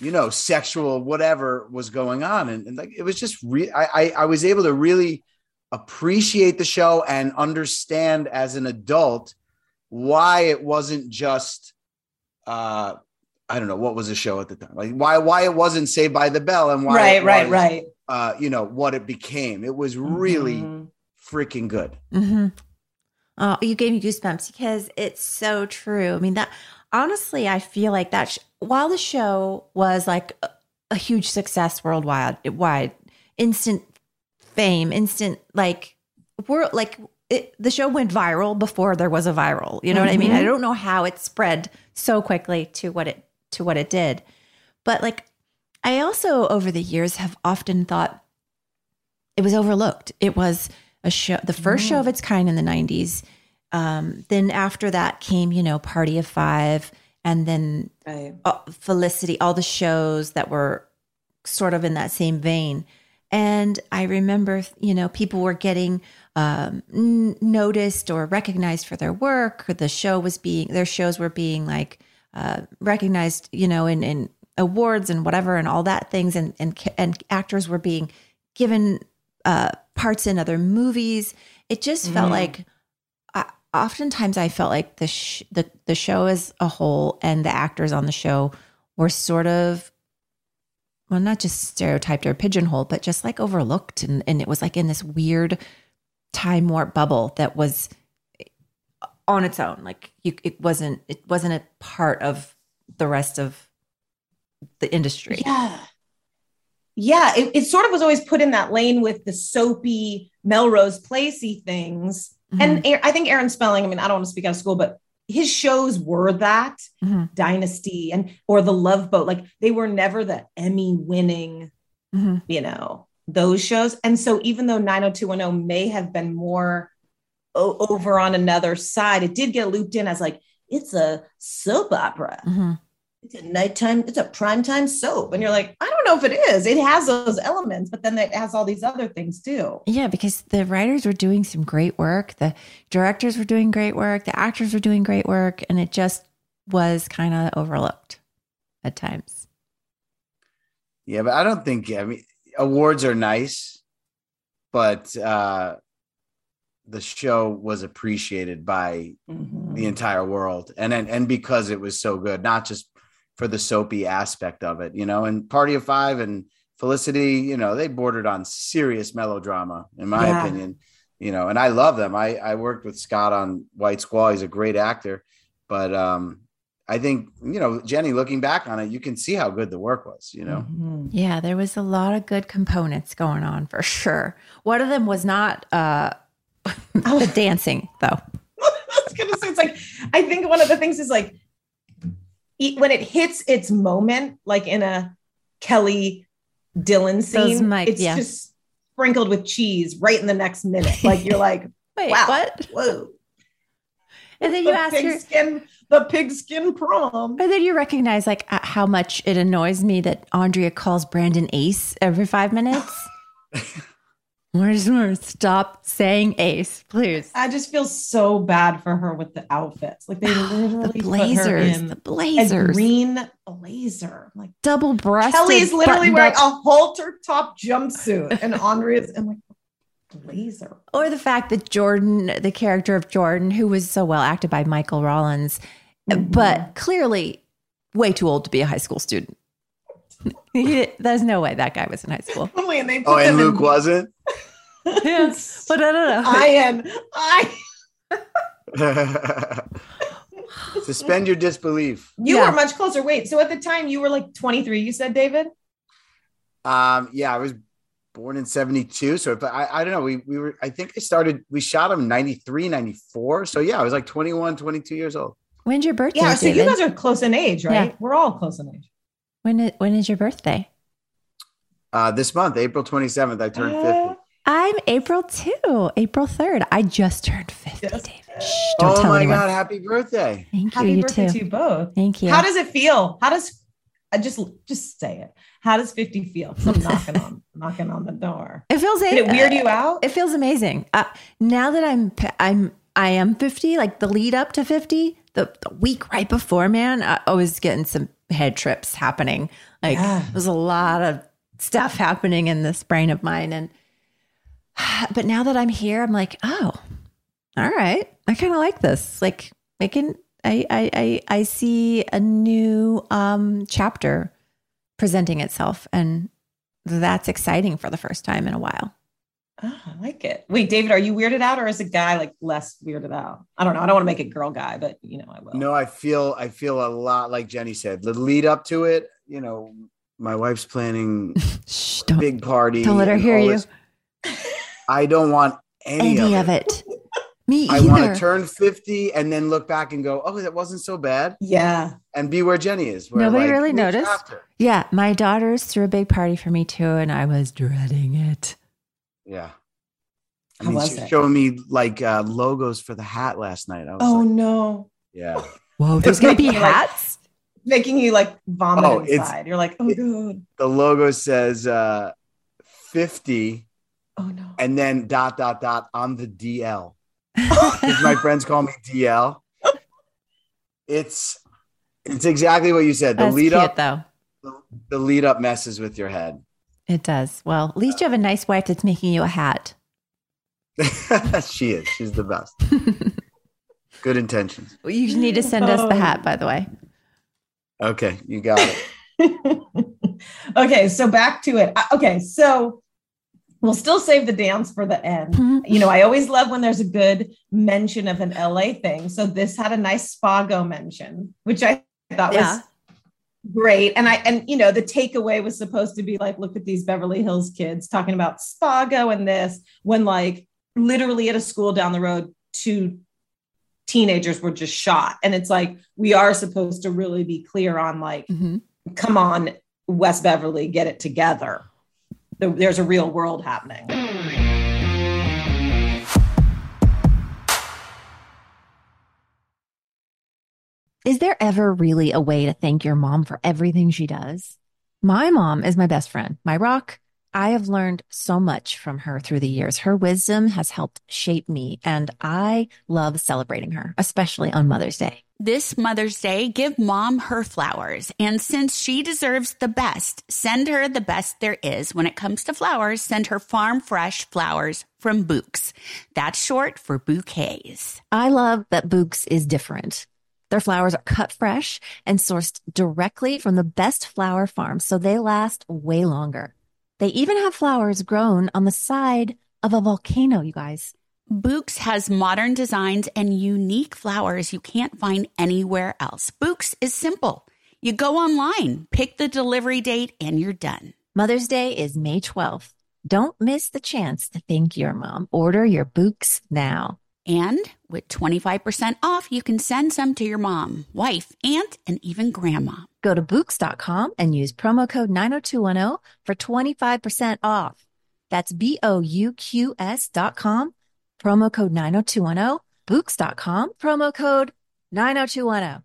you know sexual whatever was going on and, and like it was just re- I, I i was able to really appreciate the show and understand as an adult why it wasn't just uh i don't know what was the show at the time like why why it wasn't saved by the bell and why right, it right, was, right. uh you know what it became it was really Mhm. freaking good Mm-hmm. Oh, you gave me goosebumps because it's so true. I mean, that honestly, I feel like that sh- while the show was like a, a huge success worldwide, wide, instant fame, instant like world, like it, the show went viral before there was a viral. You know what I mean? I mm-hmm. don't know how it spread so quickly to what it to what it did, but like I also over the years have often thought it was overlooked. It was a show, the first show of mm. its kind in the 90s. Um, then after that came, you know, Party of Five, and then Right. uh, Felicity, all the shows that were sort of in that same vein. And I remember, you know, people were getting um, noticed or recognized for their work. Or the show was being, their shows were being like uh, recognized, you know, in, in awards and whatever and all that things. And, and, and actors were being given uh, parts in other movies. It just felt Mhm. like, oftentimes I felt like the, sh- the the show as a whole and the actors on the show were sort of, well, not just stereotyped or pigeonholed, but just like overlooked, and and it was like in this weird time warp bubble that was eh, on its own. Like you, it wasn't it wasn't a part of the rest of the industry. Yeah. Yeah. It, it sort of was always put in that lane with the soapy Melrose Placey things. And I think Aaron Spelling, I mean, I don't want to speak out of school, but his shows were that Mhm. Dynasty and or the Love Boat. Like they were never the Emmy winning, Mhm. you know, those shows. And so even though 90210 may have been more o- over on another side, it did get looped in as like, it's a soap opera. It's a nighttime, it's a primetime soap. And you're like, I don't know if it is. It has those elements, but then it has all these other things too. Yeah, because the writers were doing some great work, the directors were doing great work, the actors were doing great work, and it just was kind of overlooked at times. Yeah, but I don't think I mean awards are nice, but uh the show was appreciated by the entire world and and, and because it was so good, not just for the soapy aspect of it, you know, and Party of Five and Felicity, you know, they bordered on serious melodrama, in my Yeah. opinion. You know, and I love them. I I worked with Scott on White Squall. He's a great actor, but um I think, you know, Jennie, looking back on it, you can see how good the work was, you know. Mhm. Yeah, there was a lot of good components going on for sure. One of them was not uh [LAUGHS] the dancing though. [LAUGHS] I was gonna say it's like I think one of the things is like when it hits its moment, like in a Kelly Dylan scene, mic- it's yeah. just sprinkled with cheese right in the next minute. Like you're [LAUGHS] like, Wait, wow, what? Whoa! And then you the ask your pigskin, the pigskin prom. And then you recognize like uh, how much it annoys me that Andrea calls Brandon Ace every five minutes. [LAUGHS] Where's where? Stop saying Ace, please. I just feel so bad for her with the outfits. Like they [SIGHS] literally the put her blazers, in the a blazers, green blazer. I'm like double breasted. Kelly's literally wearing buttoned a halter top jumpsuit, and Andrea's I'm like blazer. Or the fact that Jordan, the character of Jordan, who was so well acted by Michael Rollins, Mm-hmm. but clearly way too old to be a high school student. He- [LAUGHS] There's no way that guy was in high school. [LAUGHS] Only and they put Oh, and them in- Luke wasn't. Yeah, [LAUGHS] but I don't know. I am. I. [LAUGHS] Suspend your disbelief. You Yeah. were much closer. Wait, so at the time you were like 23. You said David. Um, yeah, I was born in 72. So if I, I don't know, we, we were, I think I started, we shot him 93, 94. So yeah, I was like 21, 22 years old. When's your birthday? Yeah. So you guys are close in age, right? Yeah. We're all close in age. When is, when is your birthday? Uh, this month, April 27th, I turned 50. I'm April 2, April 3rd. I just turned 50, David. Shh, don't oh tell my anyone. God! Happy birthday! Thank you. Happy you birthday too. to you both. Thank you. How does it feel? How does I just just say it? How does 50 feel? I'm knocking on [LAUGHS] knocking on the door. It feels Did it weird you out? It feels amazing. Uh, now that I'm I'm I am 50, like the lead up to 50, the, the week right before, man, I, I was getting some head trips happening. Like Yeah. there's a lot of stuff happening in this brain of mine and [SIGHS] but now that I'm here, I'm like, oh, all right. I kind of like this. Like making I I I I see a new um chapter presenting itself and that's exciting for the first time in a while. Oh, I like it. Wait, David, are you weirded out or is a guy like less weirded out? I don't know. I don't want to make it girl guy, but you know, I will. No, I feel I feel a lot like Jennie said. The lead up to it, you know, my wife's planning [LAUGHS] Shh, don't, big party. don't let her hear all you. [LAUGHS] this. I don't want any, any of it. of it. Me I want to turn 50 and then look back and go, oh, that wasn't so bad. Yeah. And be where Jennie is. Where Nobody like, really noticed. chapter. yeah, my daughters threw a big party for me too, and I was dreading it. Yeah. I How mean, was she was showing me like uh, logos for the hat last night. I was Oh like, no. yeah. Whoa, there's gonna be making [LAUGHS] you, like- hats. Making you like vomit Oh, inside. You're like, oh god. The logo says uh, 50 Oh no. and then dot, dot, dot on the DL. Because [LAUGHS] my friends call me DL. It's it's exactly what you said. The That's lead cute, up, though. the, the lead up messes with your head. It does. Well, at least you have a nice wife that's making you a hat. [LAUGHS] she is. She's the best. [LAUGHS] Good intentions. You need to send us the hat, by the way. Okay, you got it. okay, so back to it. Uh, Okay, so we'll still save the dance for the end. Mhm. You know, I always love when there's a good mention of an LA thing. So this had a nice Spago mention, which I thought Yeah. was great. And I and you know, the takeaway was supposed to be like, look at these Beverly Hills kids talking about Spago and this when like literally at a school down the road, two teenagers were just shot. And it's like we are supposed to really be clear on like Mhm. come on, West Beverly, get it together. There- There's a real world happening. Is there ever really a way to thank your mom for everything she does? My mom is my best friend, my rock. I have learned so much from her through the years. Her wisdom has helped shape me, and I love celebrating her, especially on Mother's Day. This Mother's Day, give mom her flowers. And since she deserves the best, send her the best there is. When it comes to flowers, send her farm fresh flowers from Bouqs. That's short for bouquets. I love that Bouqs is different. Their flowers are cut fresh and sourced directly from the best flower farms, so they last way longer. They even have flowers grown on the side of a volcano, you guys. Bouqs has modern designs and unique flowers you can't find anywhere else. Bouqs is simple. You go online, pick the delivery date, and you're done. Mother's Day is May 12th. Don't miss the chance to thank your mom. Order your Bouqs now. And with 25% off, you can send some to your mom, wife, aunt, and even grandma. Go to Bouqs.com and use promo code 90210 for 25% off. That's B O U Q S dot com, promo code 90210, Bouqs.com, promo code 90210.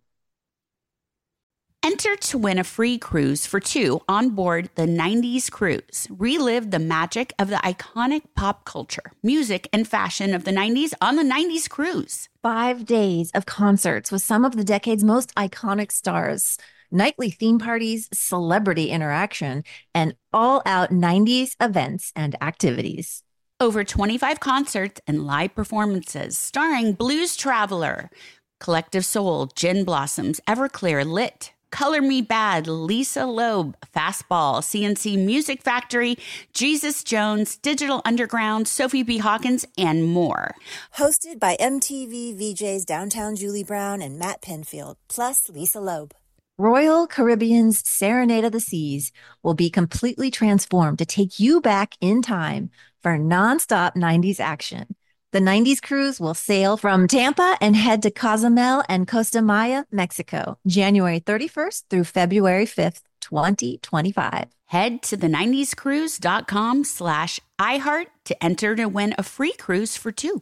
Enter to win a free cruise for two on board the 90s cruise. Relive the magic of the iconic pop culture, music, and fashion of the 90s on the 90s cruise. Five days of concerts with some of the decade's most iconic stars, nightly theme parties, celebrity interaction, and all out 90s events and activities. Over 25 concerts and live performances starring Blues Traveler, Collective Soul, Gin Blossoms, Everclear, Lit, Color Me Badd, Lisa Loeb, Fastball, C+C Music Factory, Jesus Jones, Digital Underground, Sophie B. Hawkins, and more. Hosted by MTV VJs Downtown Julie Brown and Matt Pinfield, plus Lisa Loeb. Royal Caribbean's Serenade of the Seas will be completely transformed to take you back in time for nonstop 90s action. The 90s cruise will sail from Tampa and head to Cozumel and Costa Maya, Mexico, January 31st through February 5th, 2025. Head to the 90scruise.com slash iHeart to enter to win a free cruise for two.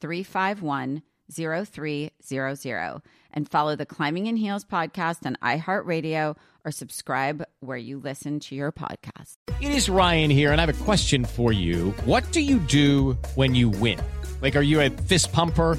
351 0300 and follow the Climbing in Heels podcast on iHeartRadio or subscribe where you listen to your podcast. It is Ryan here, and I have a question for you. What do you do when you win? Like, are you a fist pumper?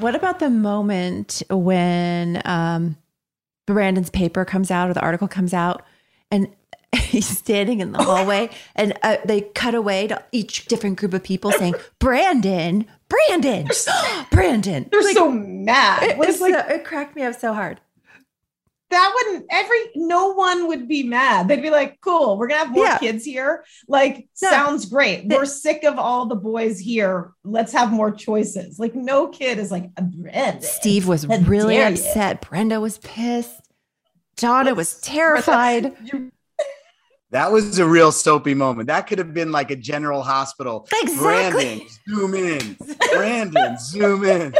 What about the moment when um, Brandon's paper comes out or the article comes out and [LAUGHS] he's standing in the hallway and uh, they cut away to each different group of people saying, Brandon, Brandon, [GASPS] Brandon. They're Like, so mad. it, like so- it cracked me up so hard. That wouldn't every no one would be mad. They'd be like, cool, we're gonna have more Yeah. kids here. Like, No. sounds great. We're sick of all the boys here. Let's have more choices. Like, no kid is like, Brandon. Steve was really dare you." upset. Brenda was pissed. Donna was terrified. You- That was a real soapy moment. That could have been like a general hospital. Exactly. Brandon, zoom in. Brandon, zoom in.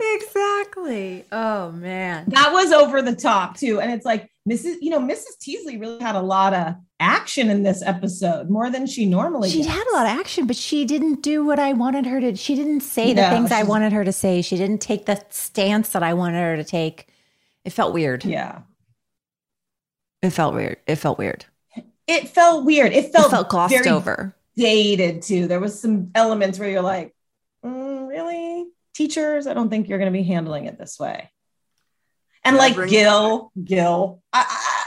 exactly. Oh man. that was over the top too. And it's like Mrs. You know, Mrs. Teasley really had a lot of action in this episode, more than she normally She gets. had a lot of action, but she didn't do what I wanted her to. She didn't say the things I wanted her to say. She didn't take the stance that I wanted her to take. It felt weird. Yeah. It felt weird. It felt weird. It felt weird. It It felt, felt glossed very over. dated too. There was some elements where you're like, "Mm, really? Teachers, I don't think you're going to be handling it this way. And Can I like bring- Gil, Gil, I, I,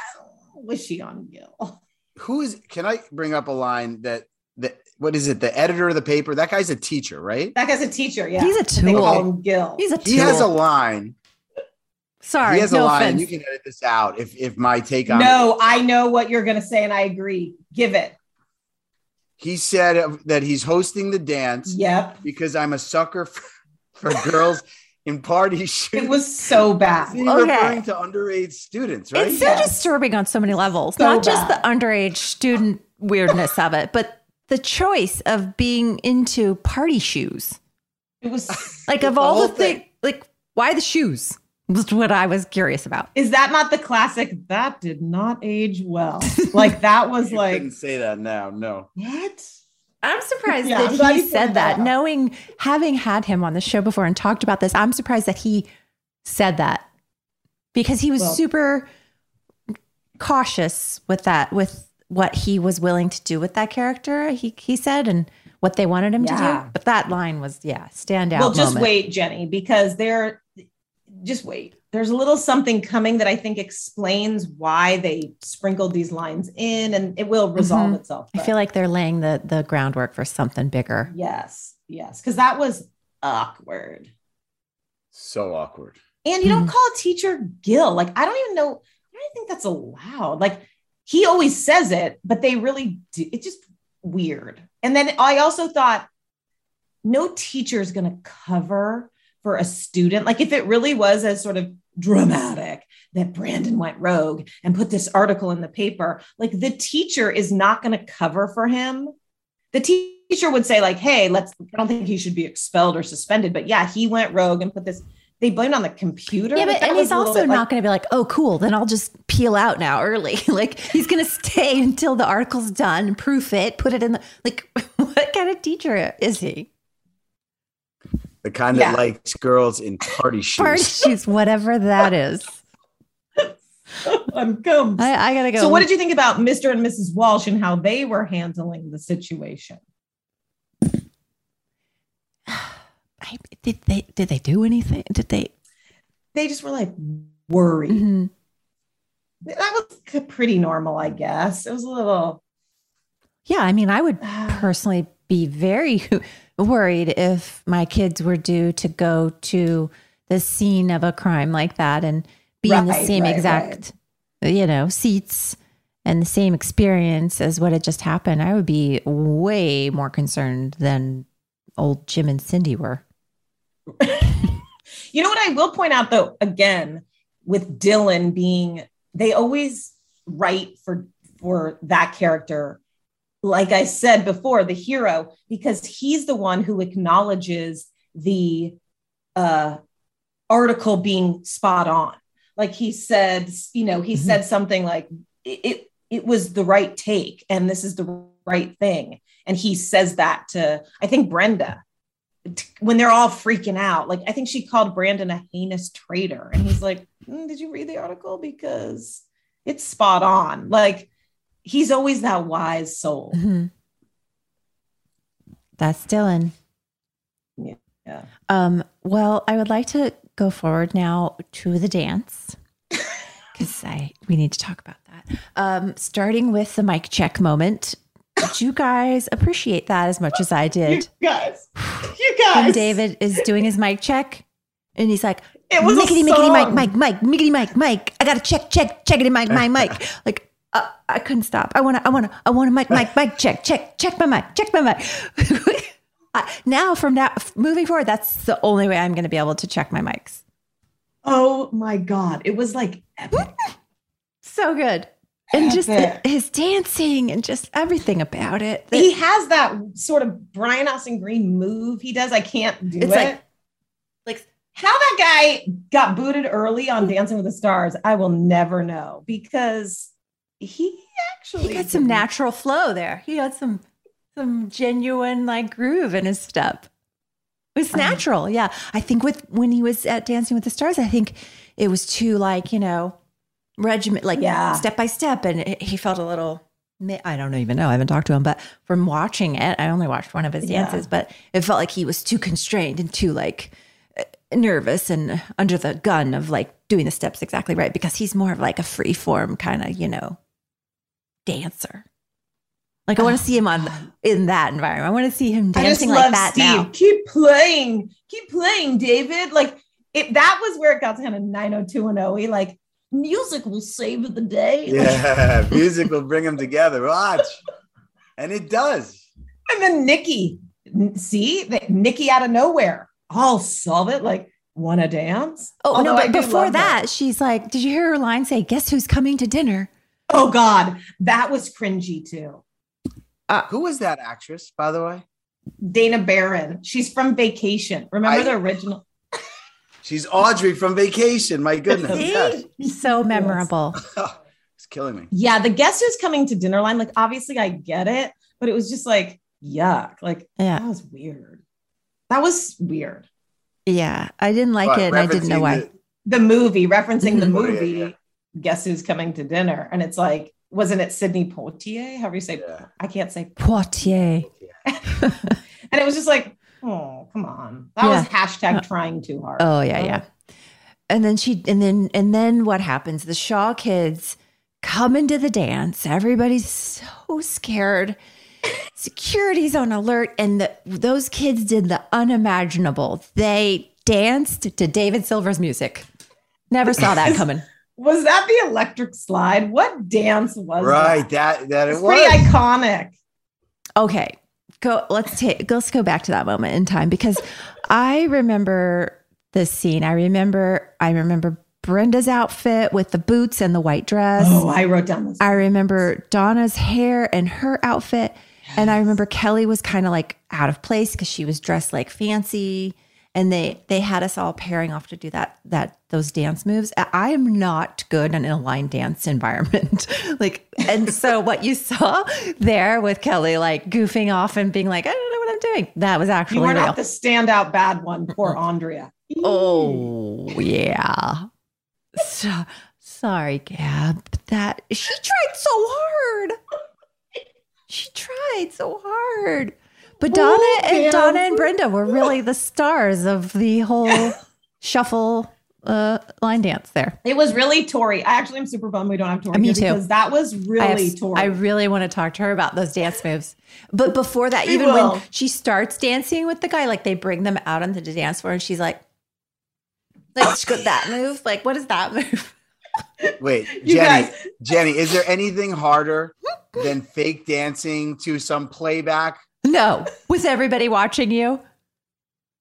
was she on Gil? Who is can I bring up a line that that what is it? The editor of the paper? That guy's a teacher, right? That guy's a teacher. Yeah. He's a But They tool. call him Gil. He's a He has a line. Sorry, he has no a line. offense. You can edit this out if if my take on it. no, I know what you're going to say, and I agree. Give it. He said that he's hosting the dance Yep. because I'm a sucker for, for girls in party shoes. It was so bad. He's Okay. referring to underage students, right? It's so Yes. disturbing on so many levels. So Not just the underage student weirdness of it, but the choice of being into party shoes. It was Like of The all the things, like why the shoes? Was what I was curious about. Is that not the classic? That did not age well. Like that was [LAUGHS] You like couldn't say that now. No. what? I'm surprised Yeah, I'm that he you said that, that knowing having had him on the show before and talked about this. I'm surprised that he said that because he was Well- super cautious with that, with what he was willing to do with that character. He he said and what they wanted him to do. But that line was yeah, stand standout. well, just moment. wait, Jennie, because there, just wait. There's a little something coming that I think explains why they sprinkled these lines in, and it will resolve Mhm. itself. I feel like they're laying the the groundwork for something bigger. yes, yes, because that was awkward. So awkward. And you don't Mhm. call a teacher Gil. Like, I don't even know. I don't think that's allowed. Like, he always says it, but they really do. It just weird. And then I also thought no teacher is going to cover for a student. Like if it really was as sort of dramatic that Brandon went rogue and put this article in the paper, like the teacher is not going to cover for him. The teacher would say like, "Hey, let's I don't think he should be expelled or suspended, but yeah, he went rogue and put this they blamed on the computer. Yeah, but and he's also not like- going to be like, oh, cool. Then I'll just peel out now early. [LAUGHS] like he's going to stay until the article's done, proof it, put it in the like. [LAUGHS] What kind of teacher is he? The kind Yeah. that likes girls in party [LAUGHS] shoes. Party shoes, whatever that is. [LAUGHS] I'm gum. I, I gotta go. So, what did you think about Mr. and Mrs. Walsh and how they were handling the situation? [SIGHS] I, did they did they do anything? Did they? They just were like worried. Mm-hmm. That was pretty normal, I guess. It was a little. Yeah, I mean, I would [SIGHS] personally be very [LAUGHS] worried if my kids were due to go to the scene of a crime like that and be in the same right, exact, you know, seats and the same experience as what had just happened. I would be way more concerned than old Jim and Cindy were. [LAUGHS] You know what I will point out though, again, with Dylan being, they always write for for that character, like I said before, the hero, because he's the one who acknowledges the uh, article being spot on. Like he said, you know, he said something like it, it it was the right take and this is the right thing. And he says that to I think Brenda when they're all freaking out. Like I think she called Brandon a heinous traitor, and he's like, "Mm, "Did you read the article? Because it's spot on." Like he's always that wise soul. Mhm. That's Dylan. Yeah. Um, well, I would like to go forward now to the dance [LAUGHS] because I we need to talk about that. Um, starting with the mic check moment. Did you guys appreciate that as much as I [LAUGHS] did? [SIGHS] You guys, you guys. When David is doing his mic check, and he's like, It was a "Mickety, mickety, mic, song. mic, mic, mickety, mic, mic. I gotta check, check, check it in my my mic." [LAUGHS] Like, uh, I couldn't stop. I wanna, I wanna, I wanna mic, mic, mic, check, check, check my mic, check my mic. [LAUGHS] I- now, from now moving forward, that's the only way I'm gonna be able to check my mics. Oh my god, it was like epic. [LAUGHS] So good, and just the, his dancing and just everything about it. he has that sort of Brian Austin Green move he does. I can't do It's it. like- like how that guy got booted early on Dancing with the Stars, I will never know because he actually he had some natural flow there. He had some some genuine like groove in his step. It was natural. Yeah. I think with when he was at Dancing with the Stars, I think it was too like, you know, regiment like Yeah. step by step and it, he felt a little I don't even know. I haven't talked to him, but from watching it, I only watched one of his Yeah. dances, but it felt like he was too constrained and too like uh, nervous and under the gun of like doing the steps exactly right because he's more of like a free form kind of, you know, dancer. Like I want to ah. see him on in that environment. I want to see him I just dancing love like that Steve. now. Keep playing, keep playing, David. Like it, that was where it got to kind of nine hundred two and we oh. like music will save the day. [LAUGHS] Yeah, music will bring them together. Watch. And it does. And then Nikki, see that Nikki out of nowhere, I'll solve it. Like, want to dance? Oh Although no! But before love that, she's like, "Did you hear her line say, guess who's coming to dinner?'" Oh God, that was cringy too. Who was that actress, by the way? Dana Barron. She's from Vacation. Remember I- the original? [LAUGHS] She's Audrey from Vacation. My goodness. Yes. So memorable. [LAUGHS] It's killing me. Yeah, the guest who's coming to dinner line. Like, obviously, I get it, but it was just like yuck. Like, Yeah. that was weird. That was weird. Yeah, I didn't like What, it, and I didn't know why. the- The movie referencing the Mhm. Oh, yeah, movie. yeah. Guess who's coming to dinner? And it's like, wasn't it Sidney Poitier? However you say, Yeah. I can't say. Poitier. [LAUGHS] And it was just like, oh, come on. That was hashtag uh, trying too hard. Oh yeah, yeah. Uh-huh. And then she, and then, and then what happens? The Shaw kids come into the dance. Everybody's so scared. Security's on alert, and the, those kids did the unimaginable. They danced to David Silver's music. Never saw that [LAUGHS] coming. Was that the electric slide? What dance was that? Right. that? That that it It's was. pretty iconic. Okay, go. Let's take. Let's go back to that moment in time because I remember this scene. I remember. I remember Brenda's outfit with the boots and the white dress. Oh, I wrote down this. I remember Donna's hair and her outfit. And I remember Kelly was kind of like out of place because she was dressed like fancy. And they they had us all pairing off to do that that those dance moves. I- am not good in a line dance environment. [LAUGHS] like and so what you saw there with Kelly like goofing off and being like, I don't know what I'm doing. That was actually You were real. not the standout bad one. Poor [LAUGHS] Andrea. Oh yeah. So, sorry, Gab. That she tried so hard. She tried so hard. But Donna Oh, and Gab. Donna and Brenda were really the stars of the whole shuffle uh, line dance there. It was really Tori. I actually am super bummed we don't have Tori Me here too. because that was I, really have- Tori. I really want to talk to her about those dance moves. But before that, even will. when she starts dancing with the guy, like they bring them out onto the dance floor and she's like, like she got that move. Like, what is that move? [LAUGHS] Wait, Jennie, guys- Jennie, is there anything harder than fake dancing to some playback No, with everybody watching you.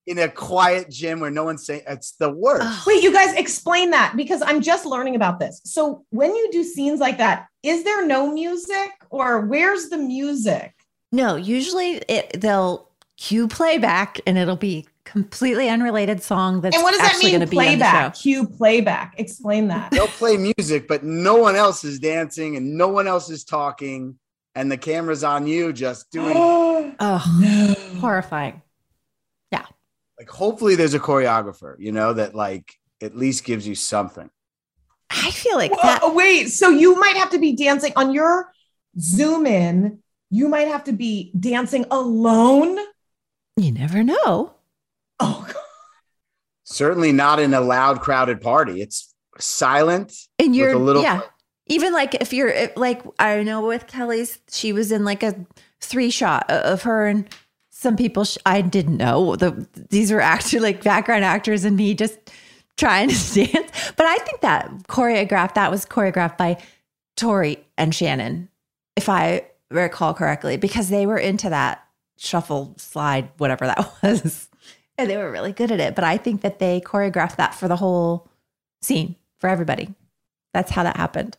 in a quiet gym where no one's saying it's the worst? Wait, you guys explain that because I'm just learning about this. So when you do scenes like that, is there no music or where's the music? No, usually it, they'll cue playback and it'll be completely unrelated song that's and what does that actually mean? going to be Playback, cue playback. Explain that. They'll play music, but no one else is dancing and no one else is talking, and the camera's on you just doing [GASPS] Oh, horrifying. Yeah like hopefully there's a choreographer, you know, that like at least gives you something. I feel like Whoa, that. Oh, wait, so you might have to be dancing on your zoom in. You might have to be dancing alone. You never know. Oh, God. Certainly not in a loud, crowded party. It's silent. And you're, a little yeah. Even like if you're like, I know with Kelly's, she was in like a three shot of her and some people sh- I didn't know. The these were actually like background actors and me just trying to [LAUGHS] dance. But I think that choreographed that was choreographed by Tori and Shannon, if I recall correctly, because they were into that shuffle slide, whatever that [LAUGHS] was. And they were really good at it. But I think that they choreographed that for the whole scene for everybody. That's how that happened.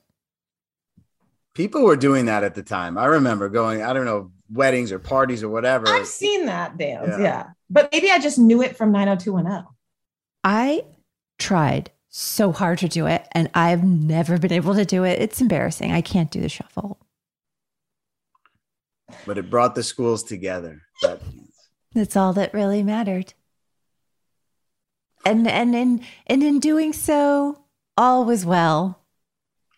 People were doing that at the time. I remember going, I don't know, weddings or parties or whatever. I've seen that dance. Yeah. Yeah. But maybe I just knew it from 90210. I tried so hard to do it and I've never been able to do it. It's embarrassing. I can't do the shuffle. but it brought the schools together. That, That's all that really mattered. And and in and in doing so, all was well.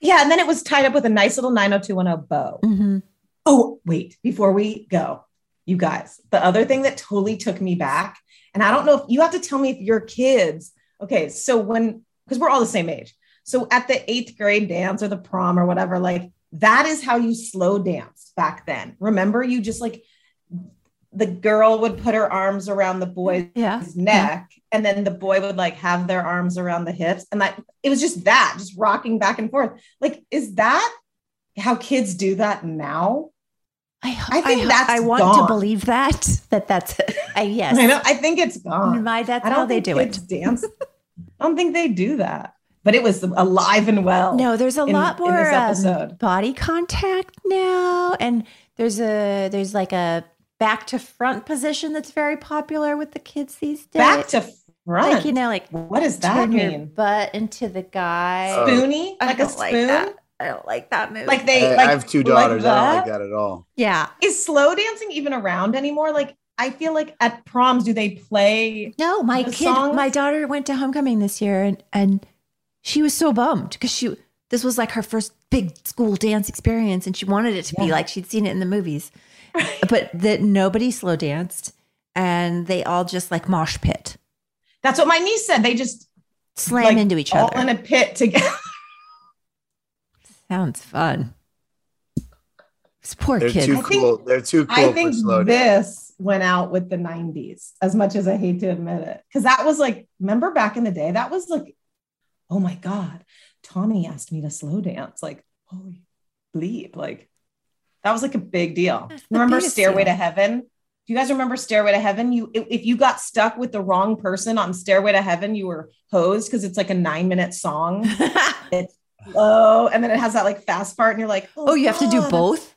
Yeah. And then it was tied up with a nice little 90210 bow. Mhm. Oh, wait, before we go, you guys, the other thing that totally took me back, and I don't know if you have to tell me if your kids, okay, so when, because we're all the same age. So at the eighth grade dance or the prom or whatever, like that is how you slow dance back then. Remember, you just like, the girl would put her arms around the boy's Yeah. neck, and then the boy would like have their arms around the hips. And like it was just that, just rocking back and forth. Like, is that how kids do that now? I, I think that's I want gone. to believe that that that's I yes. I know. I think it's gone. My that's I don't how they do it. Dance. I don't think they do that. But it was alive and well. No, there's a in- lot more um, body contact now, and there's a there's like a back to front position that's very popular with the kids these days. Back to front. like you know, like what does that turn mean? butt into the guy. Uh, Spoony, I like a don't like spoon. that. I don't like that move. Like they I, like I have two like daughters. I don't like that? that at all. yeah, Is slow dancing even around anymore? Like I feel like at proms, do they play? no, my The kid, songs? my daughter went to homecoming this year, and and she was so bummed because she this was like her first big school dance experience, and she wanted it to be like she'd seen it in the movies, [LAUGHS] but that nobody slow danced, and they all just like mosh pit, That's what my niece said. They just slam like, into each all other. in a pit together. [LAUGHS] Sounds fun. This poor They're kid. too I think- cool. They're too cool I for think slow dance. this went out with the 90s, as much as I hate to admit it. Because that was like, remember back in the day, that was like, oh my God, Tommy asked me to slow dance. Like, holy bleep. Like, That was like a big deal. Remember Stairway deal. to Heaven? Do you guys remember Stairway to Heaven? You if, if you got stuck with the wrong person on Stairway to Heaven, you were hosed because it's like a nine minute song. [LAUGHS] it's slow, and then it has that like fast part, and you're like, Oh, oh you have to do both?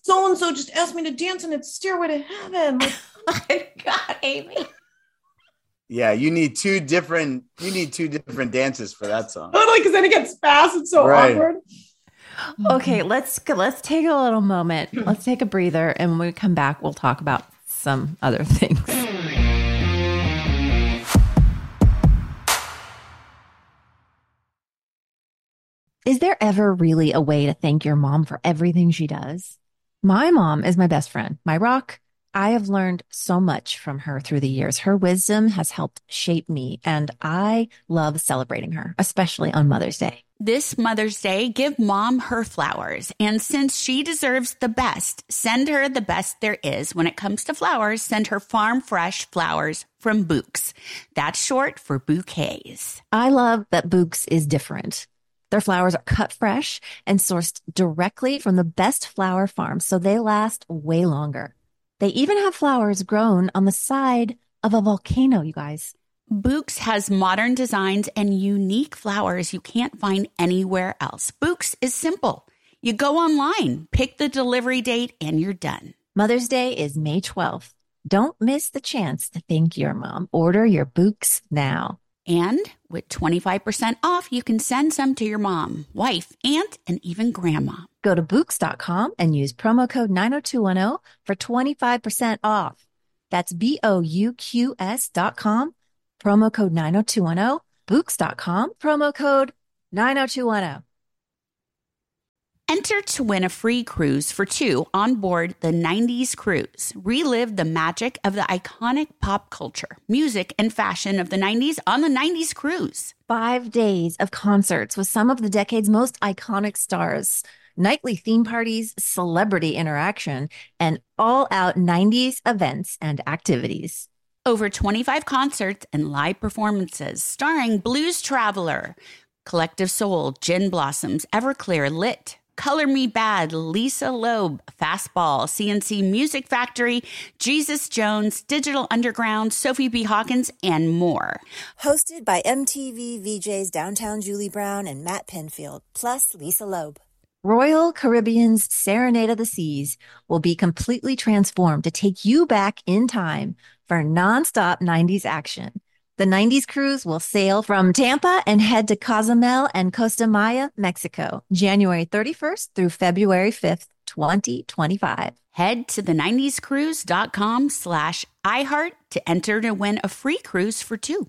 So and so just asked me to dance, and it's Stairway to Heaven. Like, [LAUGHS] Oh my God, Amy. Yeah, you need two different. You need two different dances for that song. [LAUGHS] totally, because then it gets fast and so Right. awkward. Okay, mm-hmm. let's let's take a little moment. Hmm. Let's take a breather, and when we come back, we'll talk about some other [LAUGHS] things. Is there ever really a way to thank your mom for everything she does? My mom is my best friend, my rock. I have learned so much from her through the years. Her wisdom has helped shape me, and I love celebrating her, especially on Mother's Day. This Mother's Day, give mom her flowers. And since she deserves the best, send her the best there is. When it comes to flowers, send her farm fresh flowers from Bouqs. That's short for bouquets. I love that Bouqs is different. Their flowers are cut fresh and sourced directly from the best flower farms, so they last way longer. They even have flowers grown on the side of a volcano, you guys. Bouqs has modern designs and unique flowers you can't find anywhere else. Bouqs is simple. You go online, pick the delivery date, and you're done. Mother's Day is May 12th. Don't miss the chance to thank your mom. Order your Bouqs now. And with 25% off, you can send some to your mom, wife, aunt, and even grandma. Go to Bouqs.com and use promo code 90210 for 25% off. That's B O U Q S dot com, promo code 90210, Bouqs.com, promo code 90210. Enter to win a free cruise for two on board the 90s cruise. Relive the magic of the iconic pop culture, music, and fashion of the 90s on the 90s cruise. Five days of concerts with some of the decade's most iconic stars, nightly theme parties, celebrity interaction, and all out 90s events and activities. Over 25 concerts and live performances starring Blues Traveler, Collective Soul, Gin Blossoms, Everclear, Lit, Color Me Badd, Lisa Loeb, Fastball, C+C Music Factory, Jesus Jones, Digital Underground, Sophie B. Hawkins, and more. Hosted by MTV VJs Downtown Julie Brown and Matt Pinfield, plus Lisa Loeb. Royal Caribbean's Serenade of the Seas will be completely transformed to take you back in time for nonstop 90s action. The 90s cruise will sail from Tampa and head to Cozumel and Costa Maya, Mexico, January 31st through February 5th, 2025. Head to the 90scruise.com slash iHeart to enter to win a free cruise for two.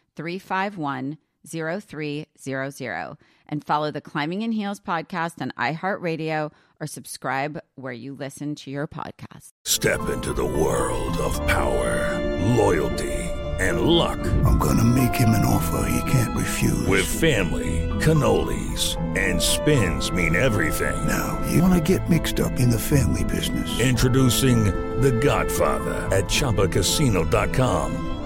351 0300 and follow the Climbing in Heels podcast on iHeartRadio or subscribe where you listen to your podcast. Step into the world of power, loyalty, and luck. I'm gonna make him an offer he can't refuse. With family, cannolis, and spins mean everything. Now, you wanna get mixed up in the family business. Introducing The Godfather at ChumbaCasino.com.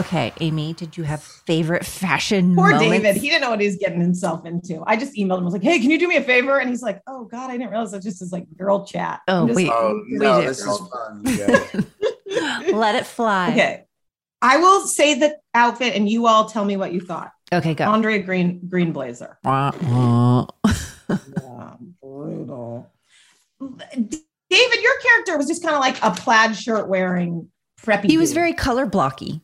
Okay, Amy, did you have favorite fashion Poor moments? David. He didn't know what he was getting himself into. I just emailed him. I was like, hey, can you do me a favor? And he's like, oh, God, I didn't realize that's just his like girl chat. Oh, I'm just we- oh, like, Oh no, do. this is fun. [LAUGHS] you guys. [LAUGHS] Let it fly. Okay. I will say the outfit and you all tell me what you thought. Okay, go. Andre Green Green Blazer. Wah, wah. Yeah, [LAUGHS] brutal. David, your character was just kind of like a plaid shirt wearing preppy. he was dude. very color blocky.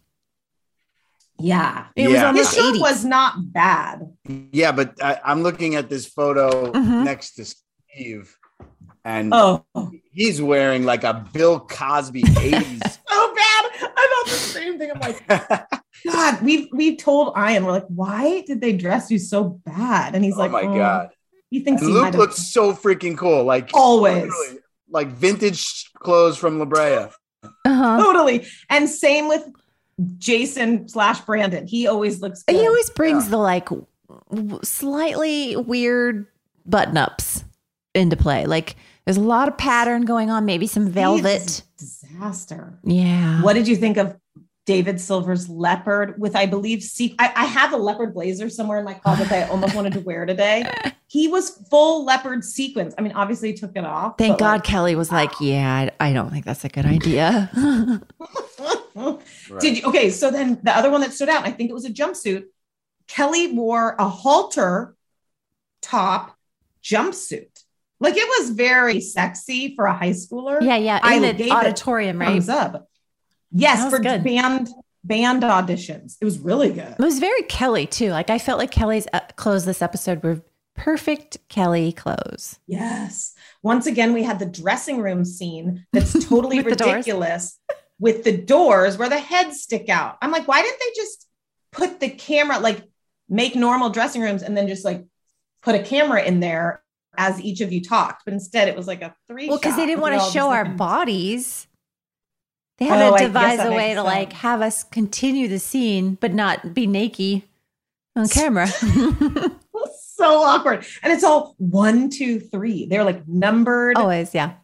Yeah. It was Yeah. almost His shirt 80s. was not bad. Yeah, but I, I'm looking at this photo Mhm. next to Steve, and Oh, he's wearing like a Bill Cosby [LAUGHS] 80s. so bad. I thought the same thing. I'm like, [LAUGHS] God, we've we've told Ian, we're like, why did they dress you so bad? And he's like, oh like, my god! He thinks And he Luke might have looks so freaking cool, like Always. like vintage clothes from La Brea. Uh-huh. totally. And same with Jason slash Brandon. He always looks good. He always brings the like slightly weird button ups into play. Like there's a lot of pattern going on, maybe some velvet. disaster. Yeah. What did you think of David Silver's leopard with, I believe, se- I, I have a leopard blazer somewhere in my closet that I almost wanted to wear today. [LAUGHS] He was full leopard sequins. I mean, obviously, he took it off. Thank God like, Kelly was like, ah. yeah, I, I don't think that's a good idea. [LAUGHS] [LAUGHS] Did you? Okay, so then the other one that stood out, I think it was a jumpsuit. Kelly wore a halter top jumpsuit. Like it was very sexy for a high schooler. yeah, yeah. I In gave the auditorium, right? Thumbs up. Yes, for good. band band auditions. It was really good. It was very Kelly too. Like I felt like Kelly's uh, clothes this episode were perfect Kelly clothes. Yes. Once again, we had the dressing room scene that's [LAUGHS] totally With the doors. ridiculous with the doors where the heads stick out. I'm like, why didn't they just put the camera, like make normal dressing rooms and then just like put a camera in there as each of you talked? But instead, it was like a three. Well, because they didn't want to show our bodies. They had Oh, to devise a way to like have us continue the scene, but not be naked on camera. [LAUGHS] [LAUGHS] so awkward. And it's all one, two, three. They're like numbered. Always, yeah.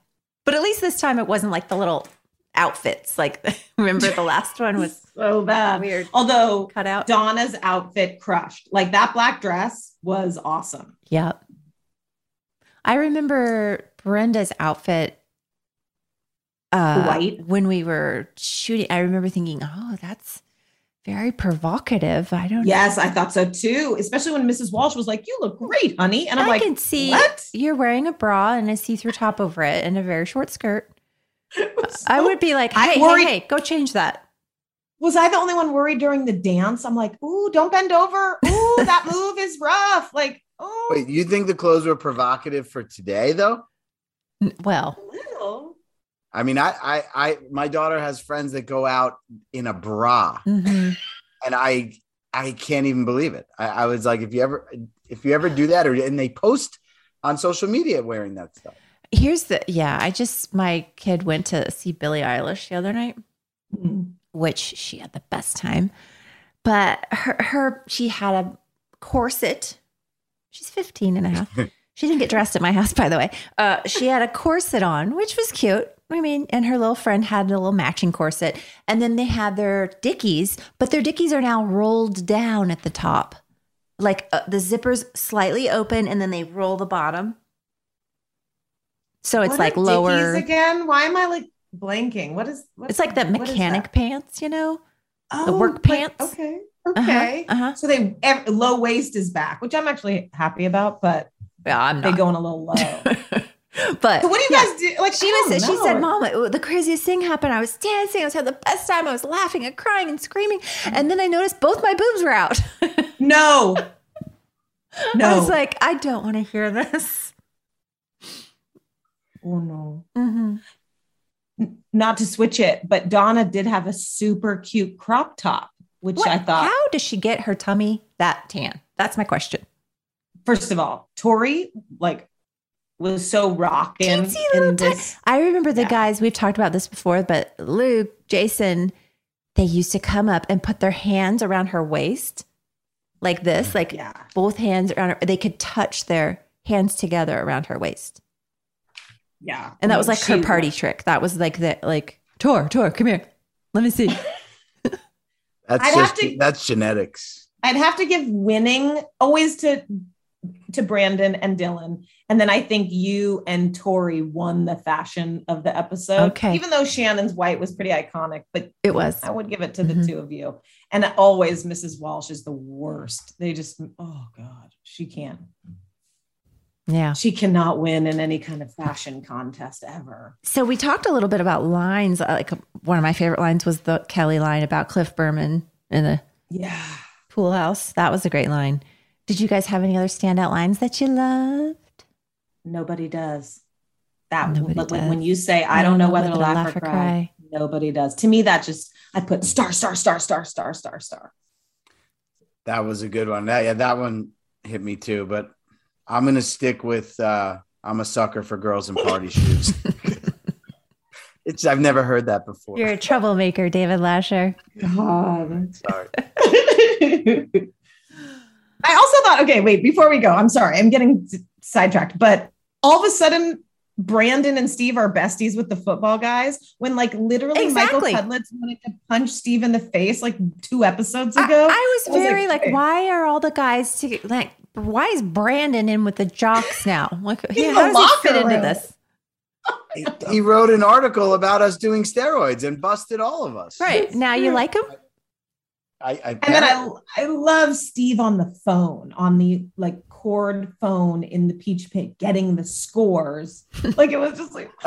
But at least this time it wasn't like the little outfits. Like [LAUGHS] remember the last one was [LAUGHS] so bad. weird. Although cut out. Donna's outfit crushed. Like that black dress was awesome. Yep. I remember Brenda's outfit uh White? when we were shooting. I remember thinking, "Oh, that's very provocative." I don't Yes, I thought so too. Especially when Mrs. Walsh was like, "You look great, honey," and I'm I like, can see what? you're wearing a bra and a see-through top over it and a very short skirt. [LAUGHS] I would be like, "Hey, hey, worried- hey, go change that." Was I the only one worried during the dance? I'm like, "Ooh, don't bend over. Ooh, [LAUGHS] that move is rough." Like, oh, Wait, you think the clothes were provocative for today, though? N- Well, little. I mean, I, I, I, my daughter has friends that go out in a bra, mhm. and I, I can't even believe it. I, I was like, if you ever, if you ever do that, or and they post on social media wearing that stuff. Here's the yeah. I just my kid went to see Billie Eilish the other night. Mm. which she had the best time. But her, her she had a corset. She's 15 and a half. [LAUGHS] she didn't get dressed at my house, by the way. Uh, she had a corset on, which was cute. I mean, and her little friend had a little matching corset. And then they had their dickies, but their dickies are now rolled down at the top. Like uh, the zippers slightly open and then they roll the bottom. So it's What like lower. Again. Why am I like blanking? What is? What, It's like the mechanic pants, you know? Oh, the work like- pants. okay. Uh-huh, Okay. uh-huh. So they low waist is back, which I'm actually happy about, but Yeah, I'm they going a little low. [LAUGHS] But So what do you yeah. guys do? Like She I was. She said, "Mom, the craziest thing happened. I was dancing. I was having the best time. I was laughing and crying and screaming, and then I noticed both my boobs were out. No. [LAUGHS] No. I was like, I don't want to hear this. Oh no. hmm Not to switch it, but Donna did have a super cute crop top, which What, I thought. how does she get her tummy that tan? That's my question. First of all, Tori like was so rocking in this. I remember the Yeah. guys we've talked about this before, but Luke, Jason, they used to come up and put their hands around her waist like this, like Yeah. both hands around her. They could touch their hands together around her waist. Yeah. And that was like her She- party trick. That was like the like Tor, Tor, come here. Let me see. [LAUGHS] That's I'd just to- that's genetics. I'd have to give winning always to to Brandon and Dylan. And then I think you and Tori won the fashion of the episode. Okay. Even though Shannon's white was pretty iconic, but It was. I would give it to the Mhm. two of you. And always Mrs. Walsh is the worst. They just, oh God, she can't. Yeah. She cannot win in any kind of fashion contest ever. So we talked a little bit about lines. Uh, Like one of my favorite lines was the Kelly line about Cliff Berman in the Yeah. pool house. That was a great line. Did you guys have any other standout lines that you loved? Nobody does. That Nobody but when, does. when you say I don't know whether to laugh, or, cry, cry. nobody does. To me, that just I put star, star, star, star, star, star, star. That was a good one. That, yeah, that one hit me too. But I'm gonna stick with. uh I'm a sucker for girls in party shoes. [LAUGHS] it's I've never heard that before. You're a troublemaker, David Lascher. God. Sorry. [LAUGHS] I also thought, okay, wait, before we go, I'm sorry, I'm getting sidetracked, but all of a sudden, Brandon and Steve are besties with the football guys when, like, literally Exactly. Michael Cudlitz wanted to punch Steve in the face like two episodes I, ago. I was very like, hey, why are all the guys to like? Why is Brandon in with the jocks now? [LAUGHS] Like, In how does he fit locker into this? He, he wrote an article about us doing steroids and busted all of us. Right now, you like him? I, I And then I, I love Steve on the phone, on the like cord phone in the Peach Pit, getting the scores. [LAUGHS] like it was just like [LAUGHS]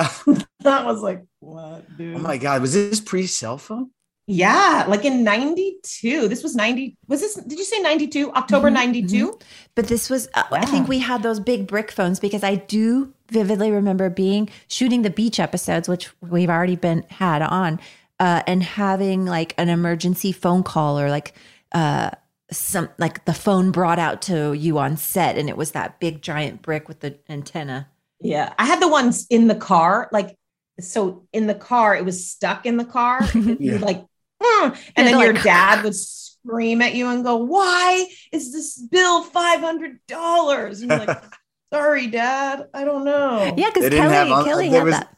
that was like what, dude? oh my god, was this pre cell phone? Yeah, like in 92. This was 90. Was this, did you say 92? October Mhm, 92? But this was, uh, I think we had those big brick phones because I do vividly remember being shooting the beach episodes, which we've already been had on, uh, and having like an emergency phone call or like uh, some like the phone brought out to you on set, and it was that big giant brick with the antenna. Yeah. I had the ones in the car. Like, so in the car, it was stuck in the car. [LAUGHS] You're like, "Mm," and Yeah, then your like- [LAUGHS] dad would scream at you and go, Why is this bill $500? And you're like, [LAUGHS] Sorry, dad. I don't know. Yeah, because They Kelly, have un- Kelly had was- that.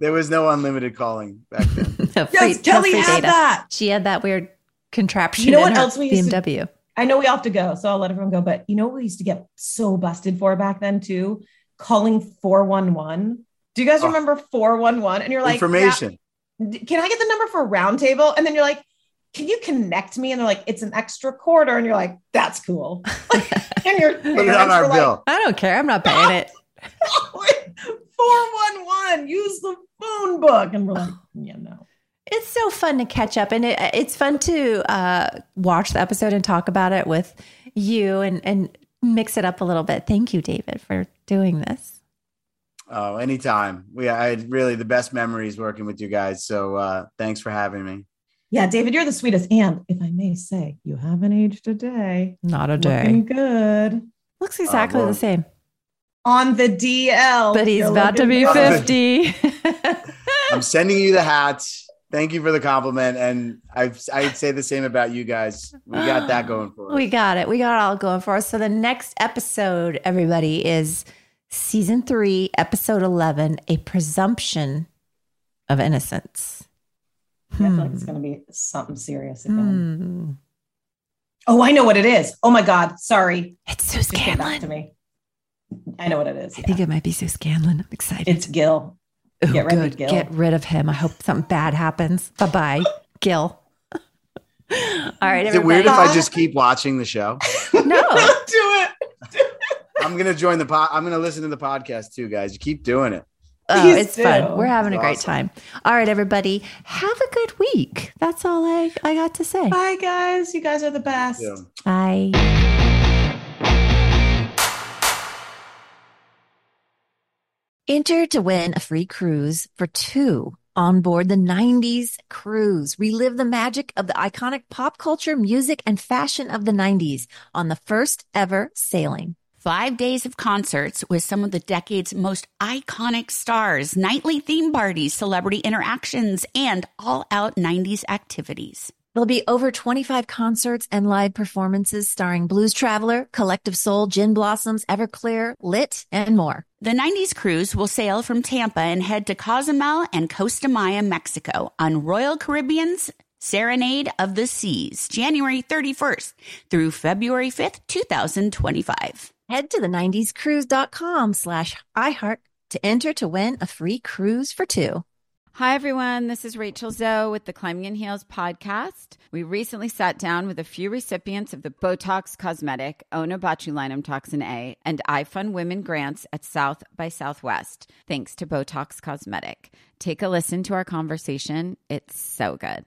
There was no unlimited calling back then. [LAUGHS] No, Yes, free- no Kelly free had data. that. She had that weird contraption. You know what her else we used to- BMW. I know we all have to go, so I'll let everyone go. But you know what we used to get so busted for back then too? Calling 411. Do you guys Oh. remember 411? And you're like, Information. "Yeah, can I get the number for roundtable? And then you're like, can you connect me? And they're like, it's an extra quarter. And you're like, that's cool. [LAUGHS] [LAUGHS] and your Put it on our bill. I don't care. I'm not paying it. [LAUGHS] 411, use the phone book. And we're like, yeah, no. It's so fun to catch up, and it, it's fun to uh, watch the episode and talk about it with you and and mix it up a little bit. Thank you, David, for doing this. Oh, anytime. We I had really the best memories working with you guys. So uh thanks for having me. Yeah, David, you're the sweetest. And if I may say, you haven't aged a day. Not a Looking good. Looks exactly well. the same, On the DL. but he's You're about to be good. fifty. [LAUGHS] I'm sending you the hats. Thank you for the compliment. And I I'd say the same about you guys. We got that [GASPS] going for us. we got it. We got it all going for us. So the next episode, everybody, is season three, episode eleven, a presumption of innocence. Yeah, I feel like it's going to be something serious again. Hmm. Oh, I know what it is. Oh my God. Sorry. It's Just came back to me. I know what it is. I think it might be Sue Scanlon. I'm excited. It's Gil. Oh, Get rid of. Gil. Get rid of him. I hope something bad happens. Bye bye, Gil. [LAUGHS] All right, Is it weird if. I just keep watching the show? [LAUGHS] no? [LAUGHS] Do it. I'm gonna join the pod. I'm gonna listen to the podcast too, guys. You keep doing it. Oh, Please it's fun. We're having a great awesome. time. All right, everybody. Have a good week. That's all I, I got to say. Bye, guys. You guys are the best. Yeah. Bye. Enter to win a free cruise for two on board the 90s cruise. Relive the magic of the iconic pop culture, music, and fashion of the 90s on the first ever sailing. Five days of concerts with some of the decade's most iconic stars, nightly theme parties, celebrity interactions, and all out 90s activities. There'll be over 25 concerts and live performances starring Blues Traveler, Collective Soul, Gin Blossoms, Everclear, Lit, and more. The 90s cruise will sail from Tampa and head to Cozumel and Costa Maya, Mexico on Royal Caribbean's Serenade of the Seas, January 31st through February 5th, 2025. Head to the 90scruise.com slash iHeart to enter to win a free cruise for two. Hi, everyone. This is Rachel Zoe with the Climbing in Heels podcast. We recently sat down with a few recipients of the Botox Cosmetic, Onabotulinum Toxin A, and iFund Women grants at South by Southwest, thanks to Botox Cosmetic. Take a listen to our conversation. It's so good.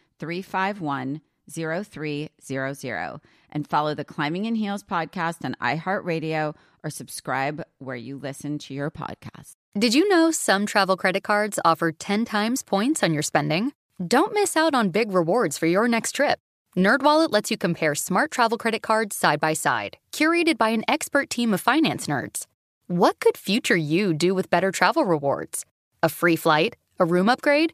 351 0300 and follow the Climbing in Heels podcast on iHeartRadio or subscribe where you listen to your podcast. Did you know some travel credit cards offer 10 times points on your spending? Don't miss out on big rewards for your next trip. NerdWallet lets you compare smart travel credit cards side by side, curated by an expert team of finance nerds. What could future you do with better travel rewards? A free flight? A room upgrade?